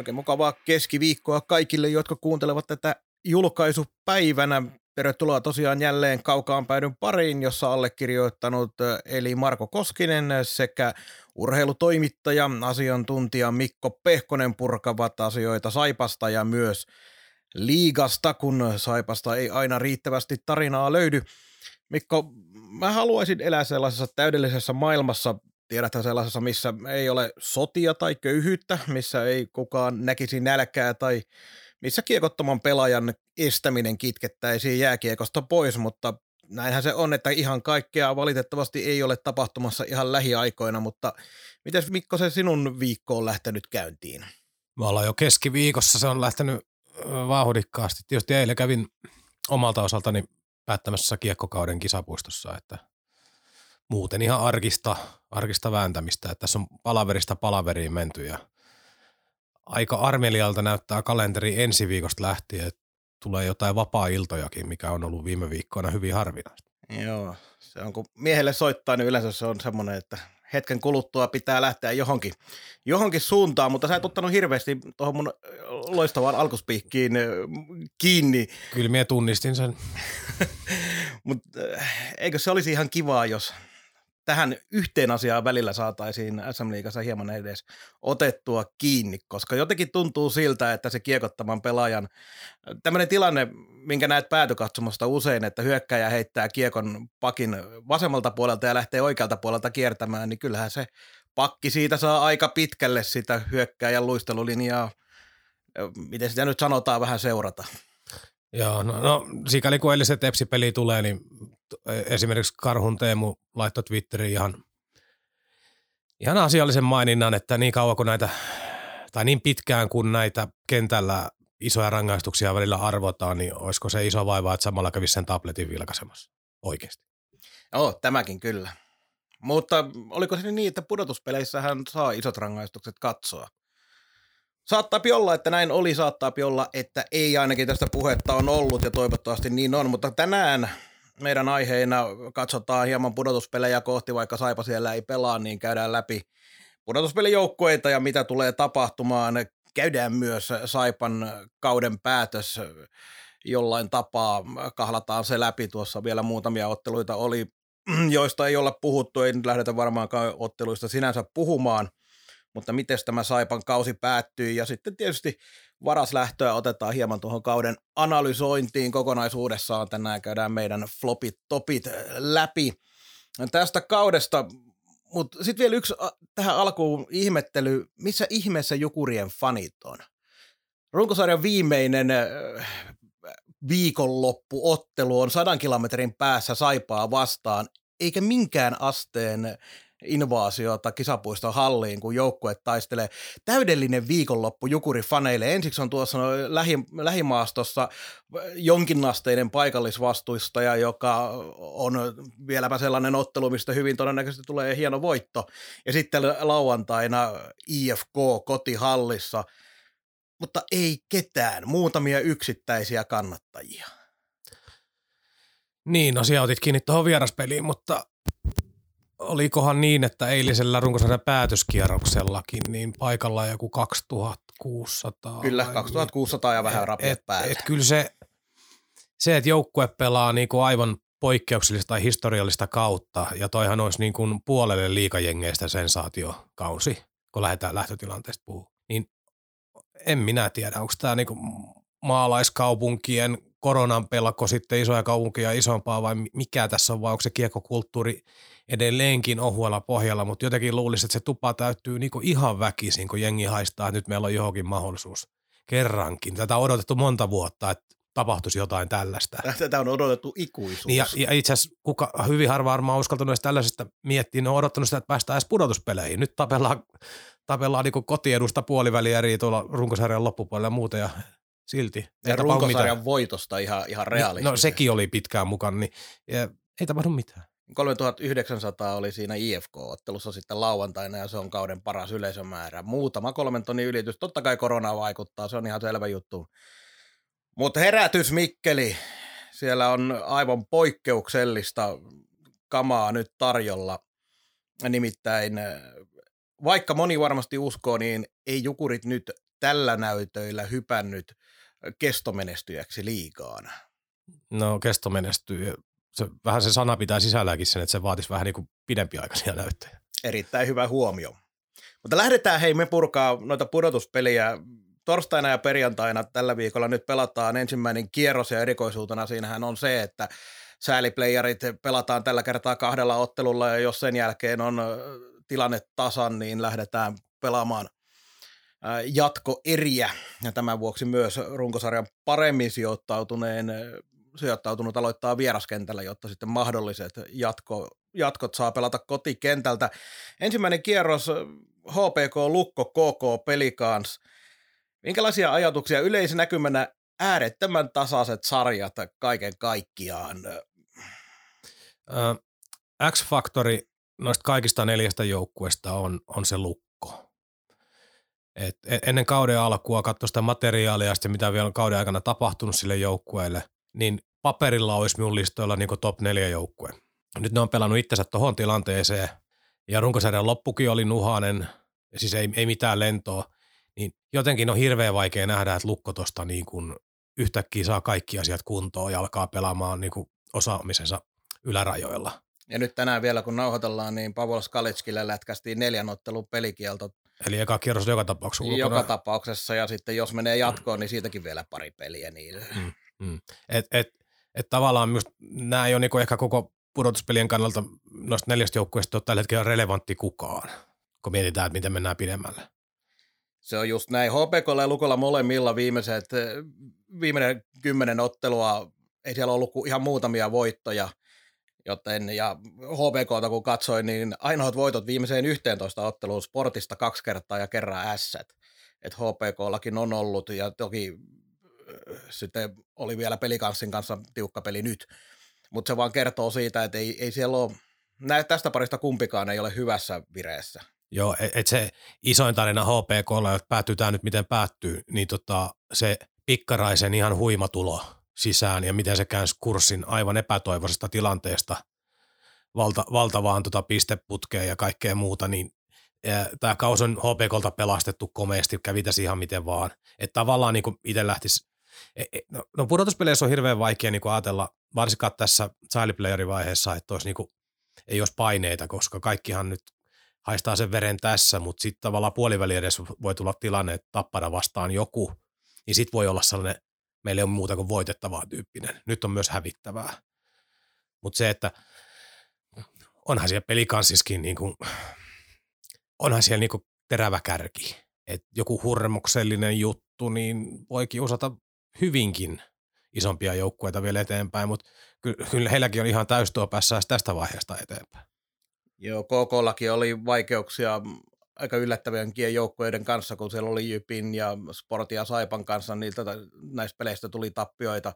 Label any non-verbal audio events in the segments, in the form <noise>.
Oikein mukavaa keskiviikkoa kaikille, jotka kuuntelevat tätä julkaisupäivänä. Tervetuloa tosiaan jälleen kaukaan päädyn pariin, jossa allekirjoittanut eli Marko Koskinen sekä urheilutoimittaja, asiantuntija Mikko Pehkonen purkavat asioita Saipasta ja myös liigasta, kun Saipasta ei aina riittävästi tarinaa löydy. Mikko, mä haluaisin elää sellaisessa täydellisessä maailmassa, tiedätkö sellaisessa, missä ei ole sotia tai köyhyyttä, missä ei kukaan näkisi nälkää tai missä kiekottoman pelaajan estäminen kitkettäisiin jääkiekosta pois, mutta näinhän se on, että ihan kaikkea valitettavasti ei ole tapahtumassa ihan lähiaikoina, mutta miten Mikko se sinun viikko on lähtenyt käyntiin? Me ollaan jo keskiviikossa, se on lähtenyt vauhdikkaasti. Tietysti eilen kävin omalta osaltani päättämässä kiekkokauden kisapuistossa, että muuten ihan arkista, arkista vääntämistä. Että tässä on palaverista palaveriin menty ja aika armelialta näyttää kalenteri ensi viikosta lähtien, että tulee jotain vapaa-iltojakin, mikä on ollut viime viikkoina hyvin harvinaista. Joo, se on kun miehelle soittaa, niin yleensä se on semmoinen, että hetken kuluttua pitää lähteä johonkin, johonkin suuntaan, mutta sä et ottanut hirveästi tuohon mun loistavaan alkuspiikkiin kiinni. Kyllä minä tunnistin sen. <laughs> mutta eikö se olisi ihan kivaa, jos tähän yhteen asiaan välillä saataisiin SM Liigassa hieman edes otettua kiinni, koska jotenkin tuntuu siltä, että se kiekottaman pelaajan, tämmöinen tilanne, minkä näet päätykatsomosta usein, että hyökkäjä heittää kiekon pakin vasemmalta puolelta ja lähtee oikealta puolelta kiertämään, niin kyllähän se pakki siitä saa aika pitkälle sitä hyökkäjän luistelulinjaa, miten sitä nyt sanotaan, vähän seurata. Joo, no, no sikäli kun eiliset Tepsi-peli tulee, niin esimerkiksi Karhun Teemu laittoi Twitteriin ihan, ihan asiallisen maininnan, että niin kauan kuin näitä, tai niin pitkään kuin näitä kentällä isoja rangaistuksia välillä arvotaan, niin olisiko se iso vaiva, että samalla kävisi sen tabletin vilkaisemassa oikeasti? Joo, tämäkin kyllä. Mutta oliko se niin, että pudotuspeleissähän saa isot rangaistukset katsoa? Saattaa olla, että näin oli, saattaa olla, että ei ainakin tästä puhetta on ollut ja toivottavasti niin on, mutta tänään meidän aiheena katsotaan hieman pudotuspelejä kohti, vaikka Saipa siellä ei pelaa, niin käydään läpi pudotuspelijoukkueita ja mitä tulee tapahtumaan. Käydään myös Saipan kauden päätös jollain tapaa, kahlataan se läpi. Tuossa vielä muutamia otteluita oli, <clears throat> joista ei olla puhuttu, ei nyt lähdetä varmaankaan otteluista sinänsä puhumaan – mutta miten tämä Saipan kausi päättyy ja sitten tietysti varas lähtöä otetaan hieman tuohon kauden analysointiin kokonaisuudessaan. Tänään käydään meidän flopit topit läpi tästä kaudesta, mutta sitten vielä yksi tähän alkuun ihmettely, missä ihmeessä Jukurien fanit on? Runkosarjan viimeinen viikonloppuottelu on sadan kilometrin päässä Saipaa vastaan, eikä minkään asteen invaasiota kisapuiston halliin, kun joukkue taistelee. Täydellinen viikonloppu Jukuri faneille. Ensiksi on tuossa lähi, lähimaastossa jonkinasteinen paikallisvastuistaja, joka on vieläpä sellainen ottelu, mistä hyvin todennäköisesti tulee hieno voitto. Ja sitten lauantaina IFK kotihallissa, mutta ei ketään, muutamia yksittäisiä kannattajia. Niin, no siellä otit kiinni tuohon vieraspeliin, mutta olikohan niin, että eilisellä runkosarjan päätöskierroksellakin niin paikalla joku 2600. Kyllä, 2600 ja vähän rapiat et, päälle. Et, et kyllä se, se, että joukkue pelaa niin kuin aivan poikkeuksellista tai historiallista kautta, ja toihan olisi niin kuin puolelle liikajengeistä sensaatiokausi, kun lähdetään lähtötilanteesta puhua, niin en minä tiedä, onko tämä niin kuin maalaiskaupunkien koronan pelko sitten isoja kaupunkia isompaa vai mikä tässä on, vai onko se kiekokulttuuri edelleenkin ohuella pohjalla, mutta jotenkin luulisi, että se tupa täyttyy niinku ihan väkisin, kun jengi haistaa, että nyt meillä on johonkin mahdollisuus kerrankin. Tätä on odotettu monta vuotta, että tapahtuisi jotain tällaista. Tätä on odotettu ikuisuus. Niin ja, ja itse asiassa kuka, hyvin harva varmaan uskaltanut edes tällaisesta miettiä, ne on odottanut sitä, että päästään edes pudotuspeleihin. Nyt tapellaan, tapellaan niin kotiedusta puoliväliä eri tuolla runkosarjan loppupuolella ja muuta ja silti. ja runkosarjan voitosta ihan, ihan realistisesti. No sekin oli pitkään mukana, niin ja, ei tapahdu mitään. 3900 oli siinä IFK-ottelussa sitten lauantaina ja se on kauden paras yleisömäärä. Muutama kolmen tonnin ylitys. Totta kai korona vaikuttaa, se on ihan selvä juttu. Mutta herätys Mikkeli, siellä on aivan poikkeuksellista kamaa nyt tarjolla. Nimittäin vaikka moni varmasti uskoo, niin ei Jukurit nyt tällä näytöillä hypännyt kestomenestyjäksi liikaan. No kestomenestyy. Se, vähän se sana pitää sisälläkin sen, että se vaatisi vähän niin kuin pidempiaikaisia näyttöjä. Erittäin hyvä huomio. Mutta lähdetään hei me purkaa noita pudotuspeliä. Torstaina ja perjantaina tällä viikolla nyt pelataan ensimmäinen kierros ja erikoisuutena siinähän on se, että sääliplayerit pelataan tällä kertaa kahdella ottelulla ja jos sen jälkeen on tilanne tasan, niin lähdetään pelaamaan jatkoeriä ja tämän vuoksi myös runkosarjan paremmin sijoittautuneen sijoittautunut aloittaa vieraskentällä, jotta sitten mahdolliset jatko, jatkot saa pelata kotikentältä. Ensimmäinen kierros HPK Lukko KK Pelikans. Minkälaisia ajatuksia yleisnäkymänä äärettömän tasaiset sarjat kaiken kaikkiaan? X-faktori noista kaikista neljästä joukkueesta on, on se lukko. Et e, ennen kauden alkua katso sitä materiaalia ja sitten mitä vielä on kauden aikana tapahtunut sille joukkueelle, niin paperilla olisi minun listoilla niin top neljä joukkue. Nyt ne on pelannut itsensä tuohon tilanteeseen ja runkosarjan loppukin oli nuhanen, siis ei, ei mitään lentoa, niin jotenkin on hirveän vaikea nähdä, että lukko tuosta niin kuin yhtäkkiä saa kaikki asiat kuntoon ja alkaa pelaamaan niin kuin osaamisensa ylärajoilla. Ja nyt tänään vielä, kun nauhoitellaan, niin Pavol Skalitskille lätkästiin neljän ottelun pelikielto. Eli eka kierros joka tapauksessa ulkona. Joka tapauksessa, ja sitten jos menee jatkoon, niin siitäkin vielä pari peliä. Niin... Mm, mm. Et, et, et tavallaan myös nämä ei ole niinku ehkä koko pudotuspelien kannalta noista neljästä joukkueesta ole tällä hetkellä relevantti kukaan, kun mietitään, että miten mennään pidemmälle. Se on just näin. HPKlla ja Lukolla molemmilla viimeiset, viimeinen kymmenen ottelua, ei siellä ollut ihan muutamia voittoja – Joten, ja HBKta kun katsoin, niin ainoat voitot viimeiseen 11 otteluun sportista kaksi kertaa ja kerran ässät. Että HPKllakin on ollut, ja toki sitten oli vielä pelikanssin kanssa tiukka peli nyt. Mutta se vaan kertoo siitä, että ei, ei siellä ole, näet tästä parista kumpikaan ei ole hyvässä vireessä. Joo, että et se isoin tarina HPKlla, että päättyy tämä nyt miten päättyy, niin tota, se pikkaraisen ihan huimatulo sisään ja miten se käänsi kurssin aivan epätoivoisesta tilanteesta valta, valtavaan tota pisteputkeen ja kaikkea muuta, niin tämä kaus on HPKlta pelastettu komeasti, kävi ihan miten vaan. Että tavallaan niin itse lähtisi, e, e, no, no pudotuspeleissä on hirveän vaikea niin ajatella, varsinkaan tässä child vaiheessa, että olisi niin kuin, ei olisi paineita, koska kaikkihan nyt haistaa sen veren tässä, mutta sitten tavallaan puoliväli edes voi tulla tilanne, että tappara vastaan joku, niin sitten voi olla sellainen meillä ei ole muuta kuin voitettavaa tyyppinen. Nyt on myös hävittävää. Mutta se, että onhan siellä pelikanssiskin niin kuin, onhan siellä niin kuin terävä kärki. Et joku hurmuksellinen juttu, niin voi kiusata hyvinkin isompia joukkueita vielä eteenpäin, mutta kyllä heilläkin on ihan täystuo päässä tästä vaiheesta eteenpäin. Joo, KKllakin oli vaikeuksia aika yllättävienkin joukkueiden kanssa, kun siellä oli Jypin ja Sportin ja Saipan kanssa, niin tätä, näistä peleistä tuli tappioita.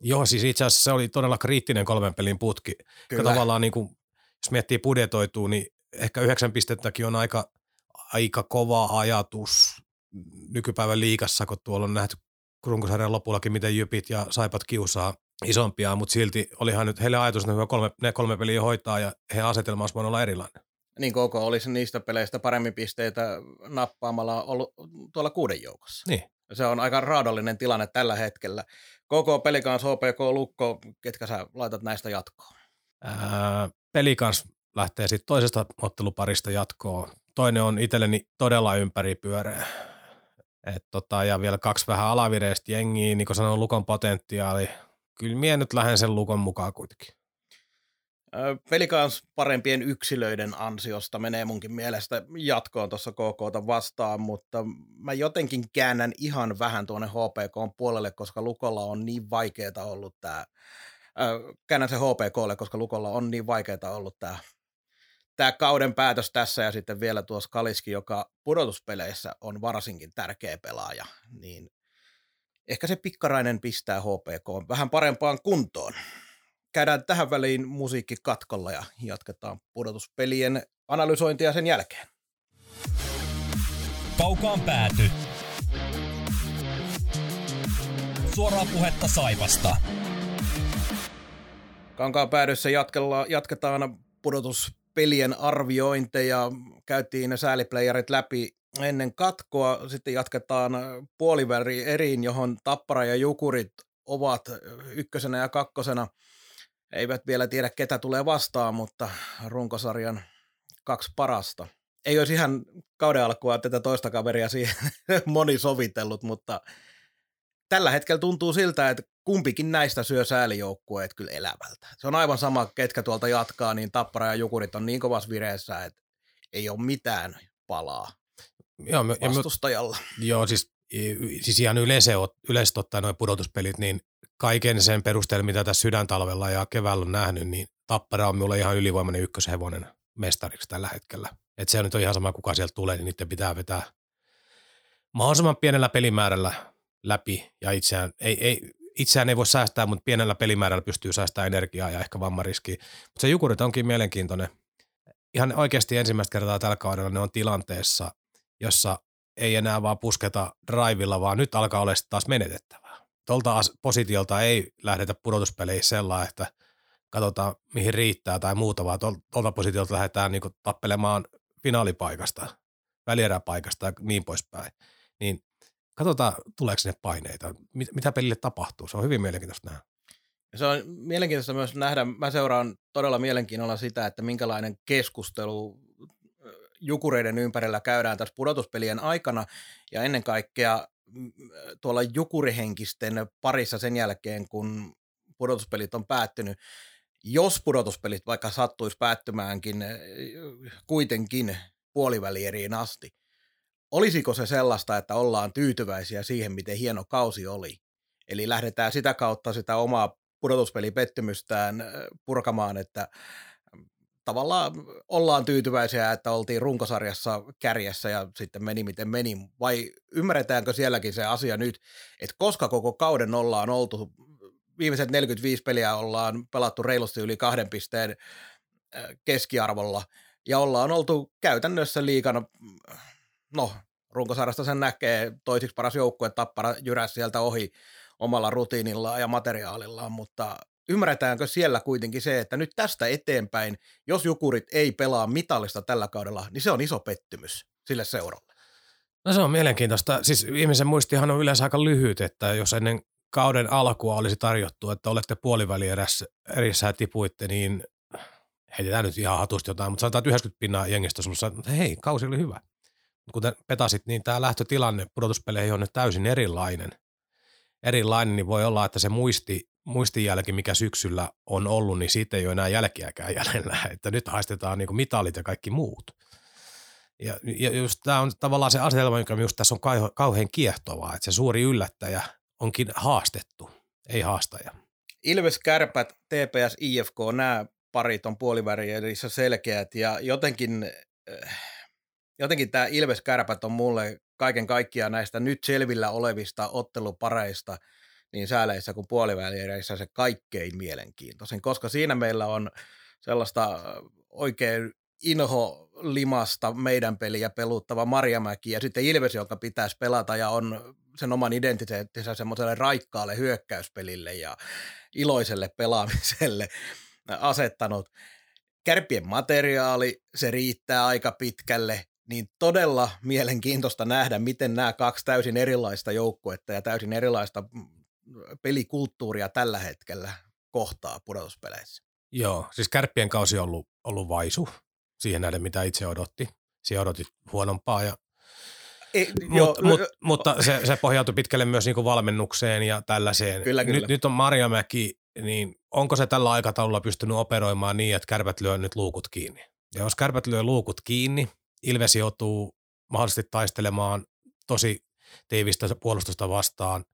Joo, siis itse asiassa se oli todella kriittinen kolmen pelin putki. Kyllä. tavallaan niin kuin, jos miettii budjetoituu, niin ehkä yhdeksän pistettäkin on aika, aika kova ajatus nykypäivän liikassa, kun tuolla on nähty runkosarjan lopullakin, miten Jypit ja Saipat kiusaa isompia, mutta silti olihan nyt heille ajatus, että ne kolme, ne kolme peliä hoitaa ja heidän asetelma olisi olla erilainen niin koko olisi niistä peleistä paremmin pisteitä nappaamalla ollut tuolla kuuden joukossa. Niin. Se on aika raadollinen tilanne tällä hetkellä. Koko Pelikans, HPK, Lukko, ketkä sä laitat näistä jatkoon? Ää, Pelikans lähtee sitten toisesta otteluparista jatkoon. Toinen on itselleni todella ympäripyöreä. Et tota, ja vielä kaksi vähän alavireistä jengiä, niin kuin sanoin, Lukon potentiaali. Kyllä mie nyt lähden sen Lukon mukaan kuitenkin. Pelikans parempien yksilöiden ansiosta menee munkin mielestä jatkoon tuossa KK vastaan, mutta mä jotenkin käännän ihan vähän tuonne HPK puolelle, koska Lukolla on niin vaikeaa ollut tämä, käännän se HPKlle, koska Lukolla on niin vaikeaa ollut tämä tämä kauden päätös tässä ja sitten vielä tuossa Kaliski, joka pudotuspeleissä on varsinkin tärkeä pelaaja, niin ehkä se pikkarainen pistää HPK vähän parempaan kuntoon käydään tähän väliin musiikki katkolla ja jatketaan pudotuspelien analysointia sen jälkeen. Kaukaan pääty. Suoraa puhetta Saivasta. Kankaan päädyssä jatketaan pudotuspelien arviointeja. Käytiin ne sääliplayerit läpi ennen katkoa. Sitten jatketaan puoliväri eriin, johon Tappara ja Jukurit ovat ykkösenä ja kakkosena – eivät vielä tiedä, ketä tulee vastaan, mutta runkosarjan kaksi parasta. Ei olisi ihan kauden alkua tätä toista kaveria siihen <laughs> moni sovitellut, mutta tällä hetkellä tuntuu siltä, että kumpikin näistä syö säälijoukkueet kyllä elävältä. Se on aivan sama, ketkä tuolta jatkaa, niin Tappara ja Jukurit on niin kovassa vireessä, että ei ole mitään palaa joo, me, vastustajalla. Me, joo, siis, siis ihan yleensä, yleisesti ottaen noin pudotuspelit, niin kaiken sen perusteella, mitä tässä sydäntalvella ja keväällä on nähnyt, niin Tappara on minulle ihan ylivoimainen ykköshevonen mestariksi tällä hetkellä. Että se nyt on ihan sama, kuka sieltä tulee, niin niiden pitää vetää mahdollisimman pienellä pelimäärällä läpi. Ja itseään ei, ei, itseään ei voi säästää, mutta pienellä pelimäärällä pystyy säästämään energiaa ja ehkä vammariskiä. Mutta se Jukurit onkin mielenkiintoinen. Ihan oikeasti ensimmäistä kertaa tällä kaudella ne on tilanteessa, jossa ei enää vaan pusketa drivilla, vaan nyt alkaa olla taas menetettävää tuolta positiolta ei lähdetä pudotuspeleihin sellainen, että katsotaan mihin riittää tai muuta, vaan tuolta positiolta lähdetään niin tappelemaan finaalipaikasta, välieräpaikasta ja niin poispäin. Niin katsotaan, tuleeko sinne paineita, mitä pelille tapahtuu. Se on hyvin mielenkiintoista nähdä. Se on mielenkiintoista myös nähdä, mä seuraan todella mielenkiinnolla sitä, että minkälainen keskustelu jukureiden ympärillä käydään tässä pudotuspelien aikana ja ennen kaikkea tuolla jukurihenkisten parissa sen jälkeen, kun pudotuspelit on päättynyt. Jos pudotuspelit vaikka sattuisi päättymäänkin kuitenkin puolivälieriin asti, olisiko se sellaista, että ollaan tyytyväisiä siihen, miten hieno kausi oli? Eli lähdetään sitä kautta sitä omaa pudotuspelipettymystään eh, purkamaan, että tavallaan ollaan tyytyväisiä, että oltiin runkosarjassa kärjessä ja sitten meni miten meni, vai ymmärretäänkö sielläkin se asia nyt, että koska koko kauden ollaan oltu, viimeiset 45 peliä ollaan pelattu reilusti yli kahden pisteen keskiarvolla, ja ollaan oltu käytännössä liikana, no runkosarjasta sen näkee toisiksi paras joukkue, tappara jyräs sieltä ohi omalla rutiinillaan ja materiaalillaan, mutta ymmärretäänkö siellä kuitenkin se, että nyt tästä eteenpäin, jos Jukurit ei pelaa mitallista tällä kaudella, niin se on iso pettymys sille seuralle. No se on mielenkiintoista. Siis ihmisen muistihan on yleensä aika lyhyt, että jos ennen kauden alkua olisi tarjottu, että olette puoliväli erissä ja tipuitte, niin heitetään nyt ihan hatusti jotain, mutta sanotaan, että 90 pinnaa jengistä sinussa, että hei, kausi oli hyvä. Kuten petasit, niin tämä lähtötilanne pudotuspeleihin on nyt täysin erilainen. Erilainen, niin voi olla, että se muisti muistijälki, mikä syksyllä on ollut, niin siitä ei ole enää jälkiäkään jäljellä, <laughs> että nyt haistetaan niin mitalit ja kaikki muut. Ja, ja just tämä on tavallaan se asetelma, mikä minusta tässä on kauhean kiehtovaa, että se suuri yllättäjä onkin haastettu, ei haastaja. Ilves, Kärpät, TPS, IFK, nämä parit on puolivärierissä selkeät ja jotenkin, äh, jotenkin tämä Ilves, Kärpät on mulle kaiken kaikkiaan näistä nyt selvillä olevista ottelupareista – niin sääleissä kuin puoliväliereissä se kaikkein mielenkiintoisin, koska siinä meillä on sellaista oikein inho-limasta meidän peliä peluttava Marjamäki ja sitten Ilves, joka pitäisi pelata ja on sen oman identiteettinsä semmoiselle raikkaalle hyökkäyspelille ja iloiselle pelaamiselle asettanut. Kärpien materiaali, se riittää aika pitkälle, niin todella mielenkiintoista nähdä, miten nämä kaksi täysin erilaista joukkuetta ja täysin erilaista pelikulttuuria tällä hetkellä kohtaa pudotuspeleissä. Joo, siis kärppien kausi on ollut, ollut vaisu siihen nähden, mitä itse odotti. Siihen odotit huonompaa ja ei, mut, joo, mut, mutta se, se pohjautui pitkälle myös niinku valmennukseen ja tällaiseen. Kyllä, kyllä. Nyt, nyt on Marjamäki niin onko se tällä aikataululla pystynyt operoimaan niin, että kärpät lyö nyt luukut kiinni? Ja jos kärpät lyö luukut kiinni, Ilves joutuu mahdollisesti taistelemaan tosi tiivistä puolustusta vastaan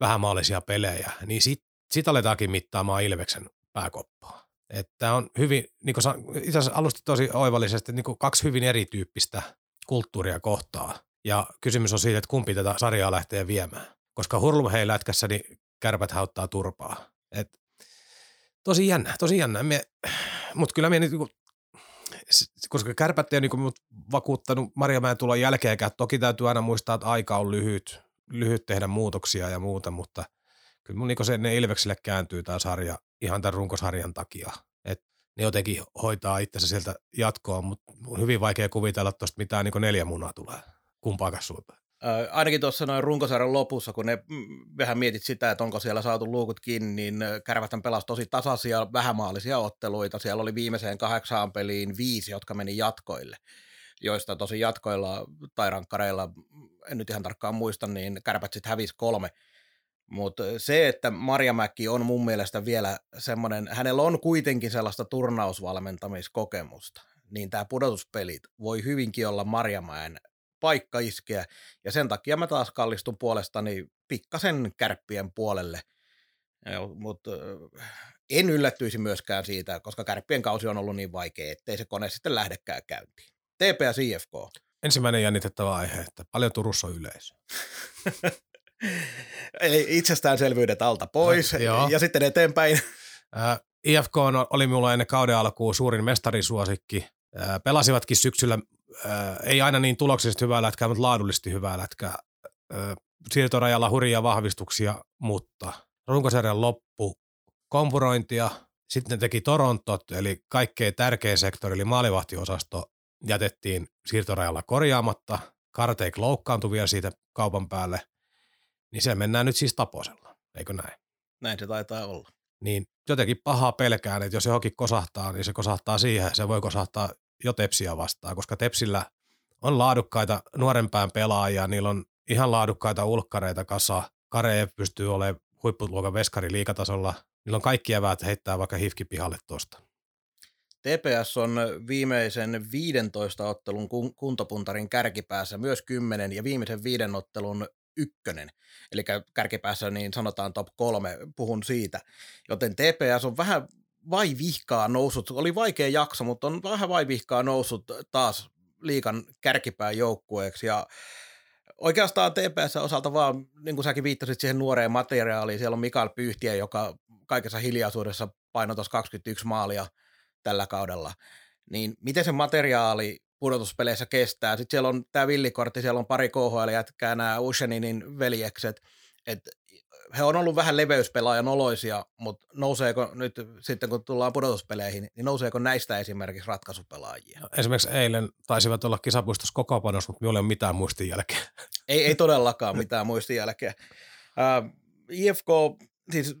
vähämaallisia pelejä, niin sit, sit aletaankin mittaamaan Ilveksen pääkoppaa. Että on hyvin, niin kuin itse asiassa alusti tosi oivallisesti, niin kuin kaksi hyvin erityyppistä kulttuuria kohtaa. Ja kysymys on siitä, että kumpi tätä sarjaa lähtee viemään. Koska hurlumhei lätkässä niin kärpät hauttaa turpaa. Et, tosi jännä, tosi jännä. Mutta kyllä me niin koska kärpät ei ole niin vakuuttanut Marjamäen tulon jälkeenkään. Toki täytyy aina muistaa, että aika on lyhyt, lyhyt tehdä muutoksia ja muuta, mutta kyllä mun niin se ne Ilvekselle kääntyy tämä sarja ihan tämän runkosarjan takia. Et ne jotenkin hoitaa itsensä sieltä jatkoon, mutta on hyvin vaikea kuvitella tuosta mitään niin neljä munaa tulee kumpaakaan suuntaan. Äh, ainakin tuossa noin runkosarjan lopussa, kun ne mm, vähän mietit sitä, että onko siellä saatu luukut kiinni, niin Kärvätän pelasi tosi tasaisia, vähämaalisia otteluita. Siellä oli viimeiseen kahdeksaan peliin viisi, jotka meni jatkoille, joista tosi jatkoilla tai rankkareilla, en nyt ihan tarkkaan muista, niin Kärpät sitten hävisi kolme. Mutta se, että Marjamäki on mun mielestä vielä semmoinen, hänellä on kuitenkin sellaista turnausvalmentamiskokemusta, niin tämä pudotuspelit voi hyvinkin olla Marjamäen paikka iskeä, ja sen takia mä taas kallistun puolestani pikkasen kärppien puolelle, mutta en yllättyisi myöskään siitä, koska kärppien kausi on ollut niin vaikea, ettei se kone sitten lähdekään käyntiin. TPS IFK. Ensimmäinen jännitettävä aihe, että paljon Turussa on yleisö. <laughs> Eli itsestäänselvyydet alta pois ja, ja sitten eteenpäin. Äh, IFK oli minulla ennen kauden alkuun suurin mestarisuosikki. Äh, pelasivatkin syksyllä äh, ei aina niin tuloksellisesti hyvää lätkää, mutta laadullisesti hyvää lätkää. Äh, siirtorajalla hurjia vahvistuksia, mutta runkosarjan loppu, kompurointia, sitten ne teki Torontot, eli kaikkein tärkein sektori, eli maalivahtiosasto, jätettiin siirtorajalla korjaamatta. Karteik loukkaantui vielä siitä kaupan päälle, niin se mennään nyt siis taposella, eikö näin? Näin se taitaa olla. Niin jotenkin pahaa pelkään, että jos johonkin kosahtaa, niin se kosahtaa siihen, se voi kosahtaa jo Tepsiä vastaan, koska Tepsillä on laadukkaita nuorempään pelaajia, niillä on ihan laadukkaita ulkkareita kasa, Kare pystyy olemaan huippuluokan veskari liikatasolla, niillä on kaikki eväät heittää vaikka hifki pihalle tuosta. TPS on viimeisen 15 ottelun kuntopuntarin kärkipäässä, myös 10 ja viimeisen viiden ottelun ykkönen, eli kärkipäässä niin sanotaan top kolme, puhun siitä, joten TPS on vähän vai vihkaa noussut, oli vaikea jakso, mutta on vähän vai vihkaa noussut taas liikan kärkipään joukkueeksi. Ja oikeastaan TPS osalta vaan, niin kuin säkin viittasit siihen nuoreen materiaaliin, siellä on Mikael Pyyhtiä, joka kaikessa hiljaisuudessa painoi 21 maalia tällä kaudella, niin miten se materiaali pudotuspeleissä kestää. Sitten siellä on tämä villikortti, siellä on pari KHL-jätkää, nämä Usheninin veljekset, että he on ollut vähän leveyspelaajan oloisia, mutta nouseeko nyt sitten kun tullaan pudotuspeleihin, niin nouseeko näistä esimerkiksi ratkaisupelaajia? No, esimerkiksi eilen taisivat olla kisapuistossa koko panos, mutta minulla ei ole mitään muistin jälkeen. <laughs> Ei, ei todellakaan mitään muistin jälkeen. Uh, IFK, siis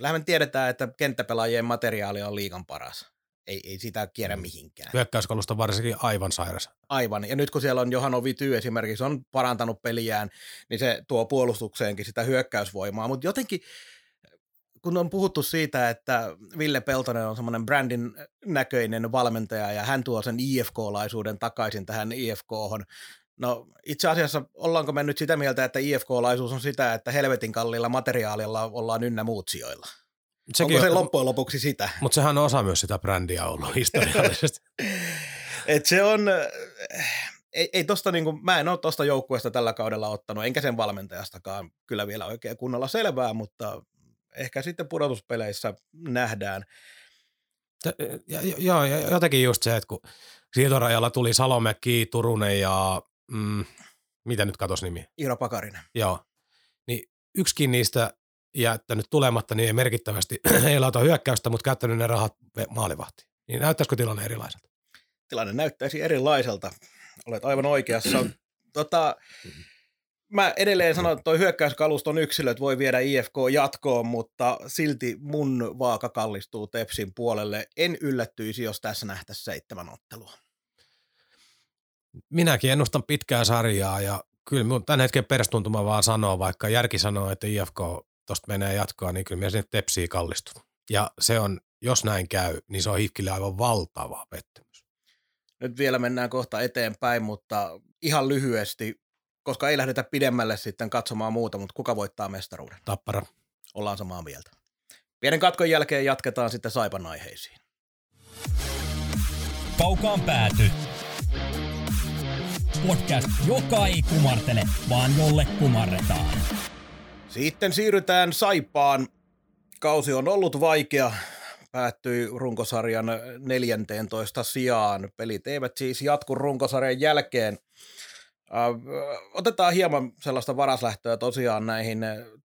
me tiedetään, että kenttäpelaajien materiaali on liikan paras ei, ei sitä kierrä mm. mihinkään. Hyökkäyskalusta varsinkin aivan sairas. Aivan, ja nyt kun siellä on Johan Vity esimerkiksi on parantanut peliään, niin se tuo puolustukseenkin sitä hyökkäysvoimaa, mutta jotenkin kun on puhuttu siitä, että Ville Peltonen on semmoinen brändin näköinen valmentaja ja hän tuo sen IFK-laisuuden takaisin tähän IFK-hon, No itse asiassa ollaanko me nyt sitä mieltä, että IFK-laisuus on sitä, että helvetin kalliilla materiaalilla ollaan ynnä muut sijoilla? Sekin Onko se on, loppujen lopuksi sitä? Mutta sehän on osa myös sitä brändiä ollut historiallisesti. <laughs> Et se on, ei, ei tosta niinku, mä en ole tuosta joukkueesta tällä kaudella ottanut, enkä sen valmentajastakaan kyllä vielä oikein kunnolla selvää, mutta ehkä sitten pudotuspeleissä nähdään. Joo, jotenkin just se, että kun siirtorajalla tuli Salomäki, Turunen ja mm, mitä nyt katos nimi? Iiro Pakarinen. Joo, niin yksikin niistä jättänyt tulematta niin ei merkittävästi <clears throat> ei lauta hyökkäystä, mutta käyttänyt ne rahat maalivahti. Niin näyttäisikö tilanne erilaiselta? Tilanne näyttäisi erilaiselta. Olet aivan oikeassa. <clears throat> tota, mä edelleen sanon, että tuo hyökkäyskaluston yksilöt voi viedä IFK jatkoon, mutta silti mun vaaka kallistuu Tepsin puolelle. En yllättyisi, jos tässä nähtäisi seitsemän ottelua. Minäkin ennustan pitkää sarjaa ja kyllä mun tämän hetken perustuntuma vaan sanoo, vaikka järki sanoo, että IFK tuosta menee jatkoa, niin kyllä minä sinne tepsiin kallistun. Ja se on, jos näin käy, niin se on Hifkille aivan valtava pettymys. Nyt vielä mennään kohta eteenpäin, mutta ihan lyhyesti, koska ei lähdetä pidemmälle sitten katsomaan muuta, mutta kuka voittaa mestaruuden? Tappara. Ollaan samaa mieltä. Pienen katkon jälkeen jatketaan sitten Saipan aiheisiin. Kaukaan pääty. Podcast, joka ei kumartele, vaan jolle kumarretaan. Sitten siirrytään Saipaan. Kausi on ollut vaikea. Päättyi runkosarjan 14 sijaan. Pelit eivät siis jatku runkosarjan jälkeen. Otetaan hieman sellaista varaslähtöä tosiaan näihin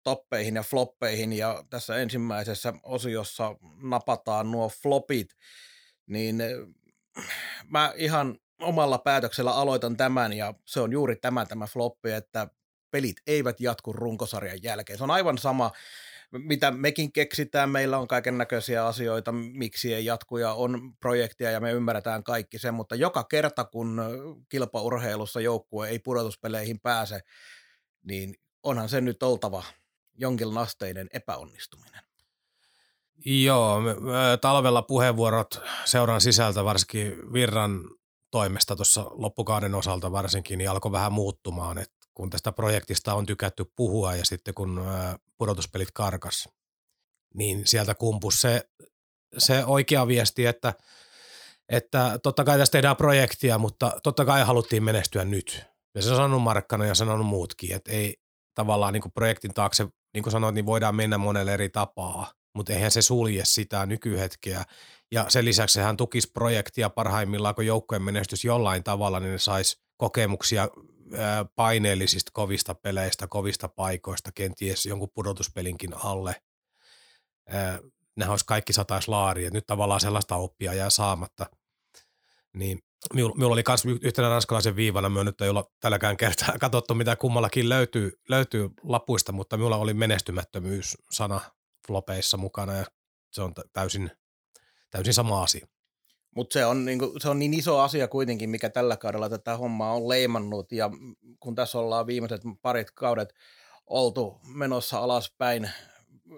toppeihin ja floppeihin ja tässä ensimmäisessä osiossa napataan nuo flopit, niin mä ihan omalla päätöksellä aloitan tämän ja se on juuri tämä tämä floppi, että pelit eivät jatku runkosarjan jälkeen. Se on aivan sama, mitä mekin keksitään, meillä on kaiken näköisiä asioita, miksi ei jatku ja on projekteja ja me ymmärretään kaikki sen, mutta joka kerta kun kilpaurheilussa joukkue ei pudotuspeleihin pääse, niin onhan se nyt oltava jonkinlasteinen epäonnistuminen. Joo, talvella puheenvuorot seuran sisältä, varsinkin Virran toimesta tuossa loppukauden osalta varsinkin, niin alkoi vähän muuttumaan, että kun tästä projektista on tykätty puhua ja sitten kun pudotuspelit karkas, niin sieltä kumpus se, se oikea viesti, että, että totta kai tässä tehdään projektia, mutta totta kai haluttiin menestyä nyt. Ja se on sanonut Markkana ja sanonut muutkin, että ei tavallaan niin kuin projektin taakse, niin kuin sanoit, niin voidaan mennä monelle eri tapaa, mutta eihän se sulje sitä nykyhetkeä. Ja sen lisäksi sehän tukisi projektia parhaimmillaan, kun joukkojen menestys jollain tavalla, niin ne saisi kokemuksia paineellisista kovista peleistä, kovista paikoista, kenties jonkun pudotuspelinkin alle. Nämä olisi kaikki satais laari, että nyt tavallaan sellaista oppia jää saamatta. Niin minulla oli myös yhtenä ranskalaisen viivana, me nyt ei olla tälläkään kertaa <laughs> katsottu, mitä kummallakin löytyy, löytyy lapuista, mutta minulla oli menestymättömyys sana flopeissa mukana ja se on täysin, täysin sama asia. Mutta se, on, niin se on niin iso asia kuitenkin, mikä tällä kaudella tätä hommaa on leimannut. Ja kun tässä ollaan viimeiset parit kaudet oltu menossa alaspäin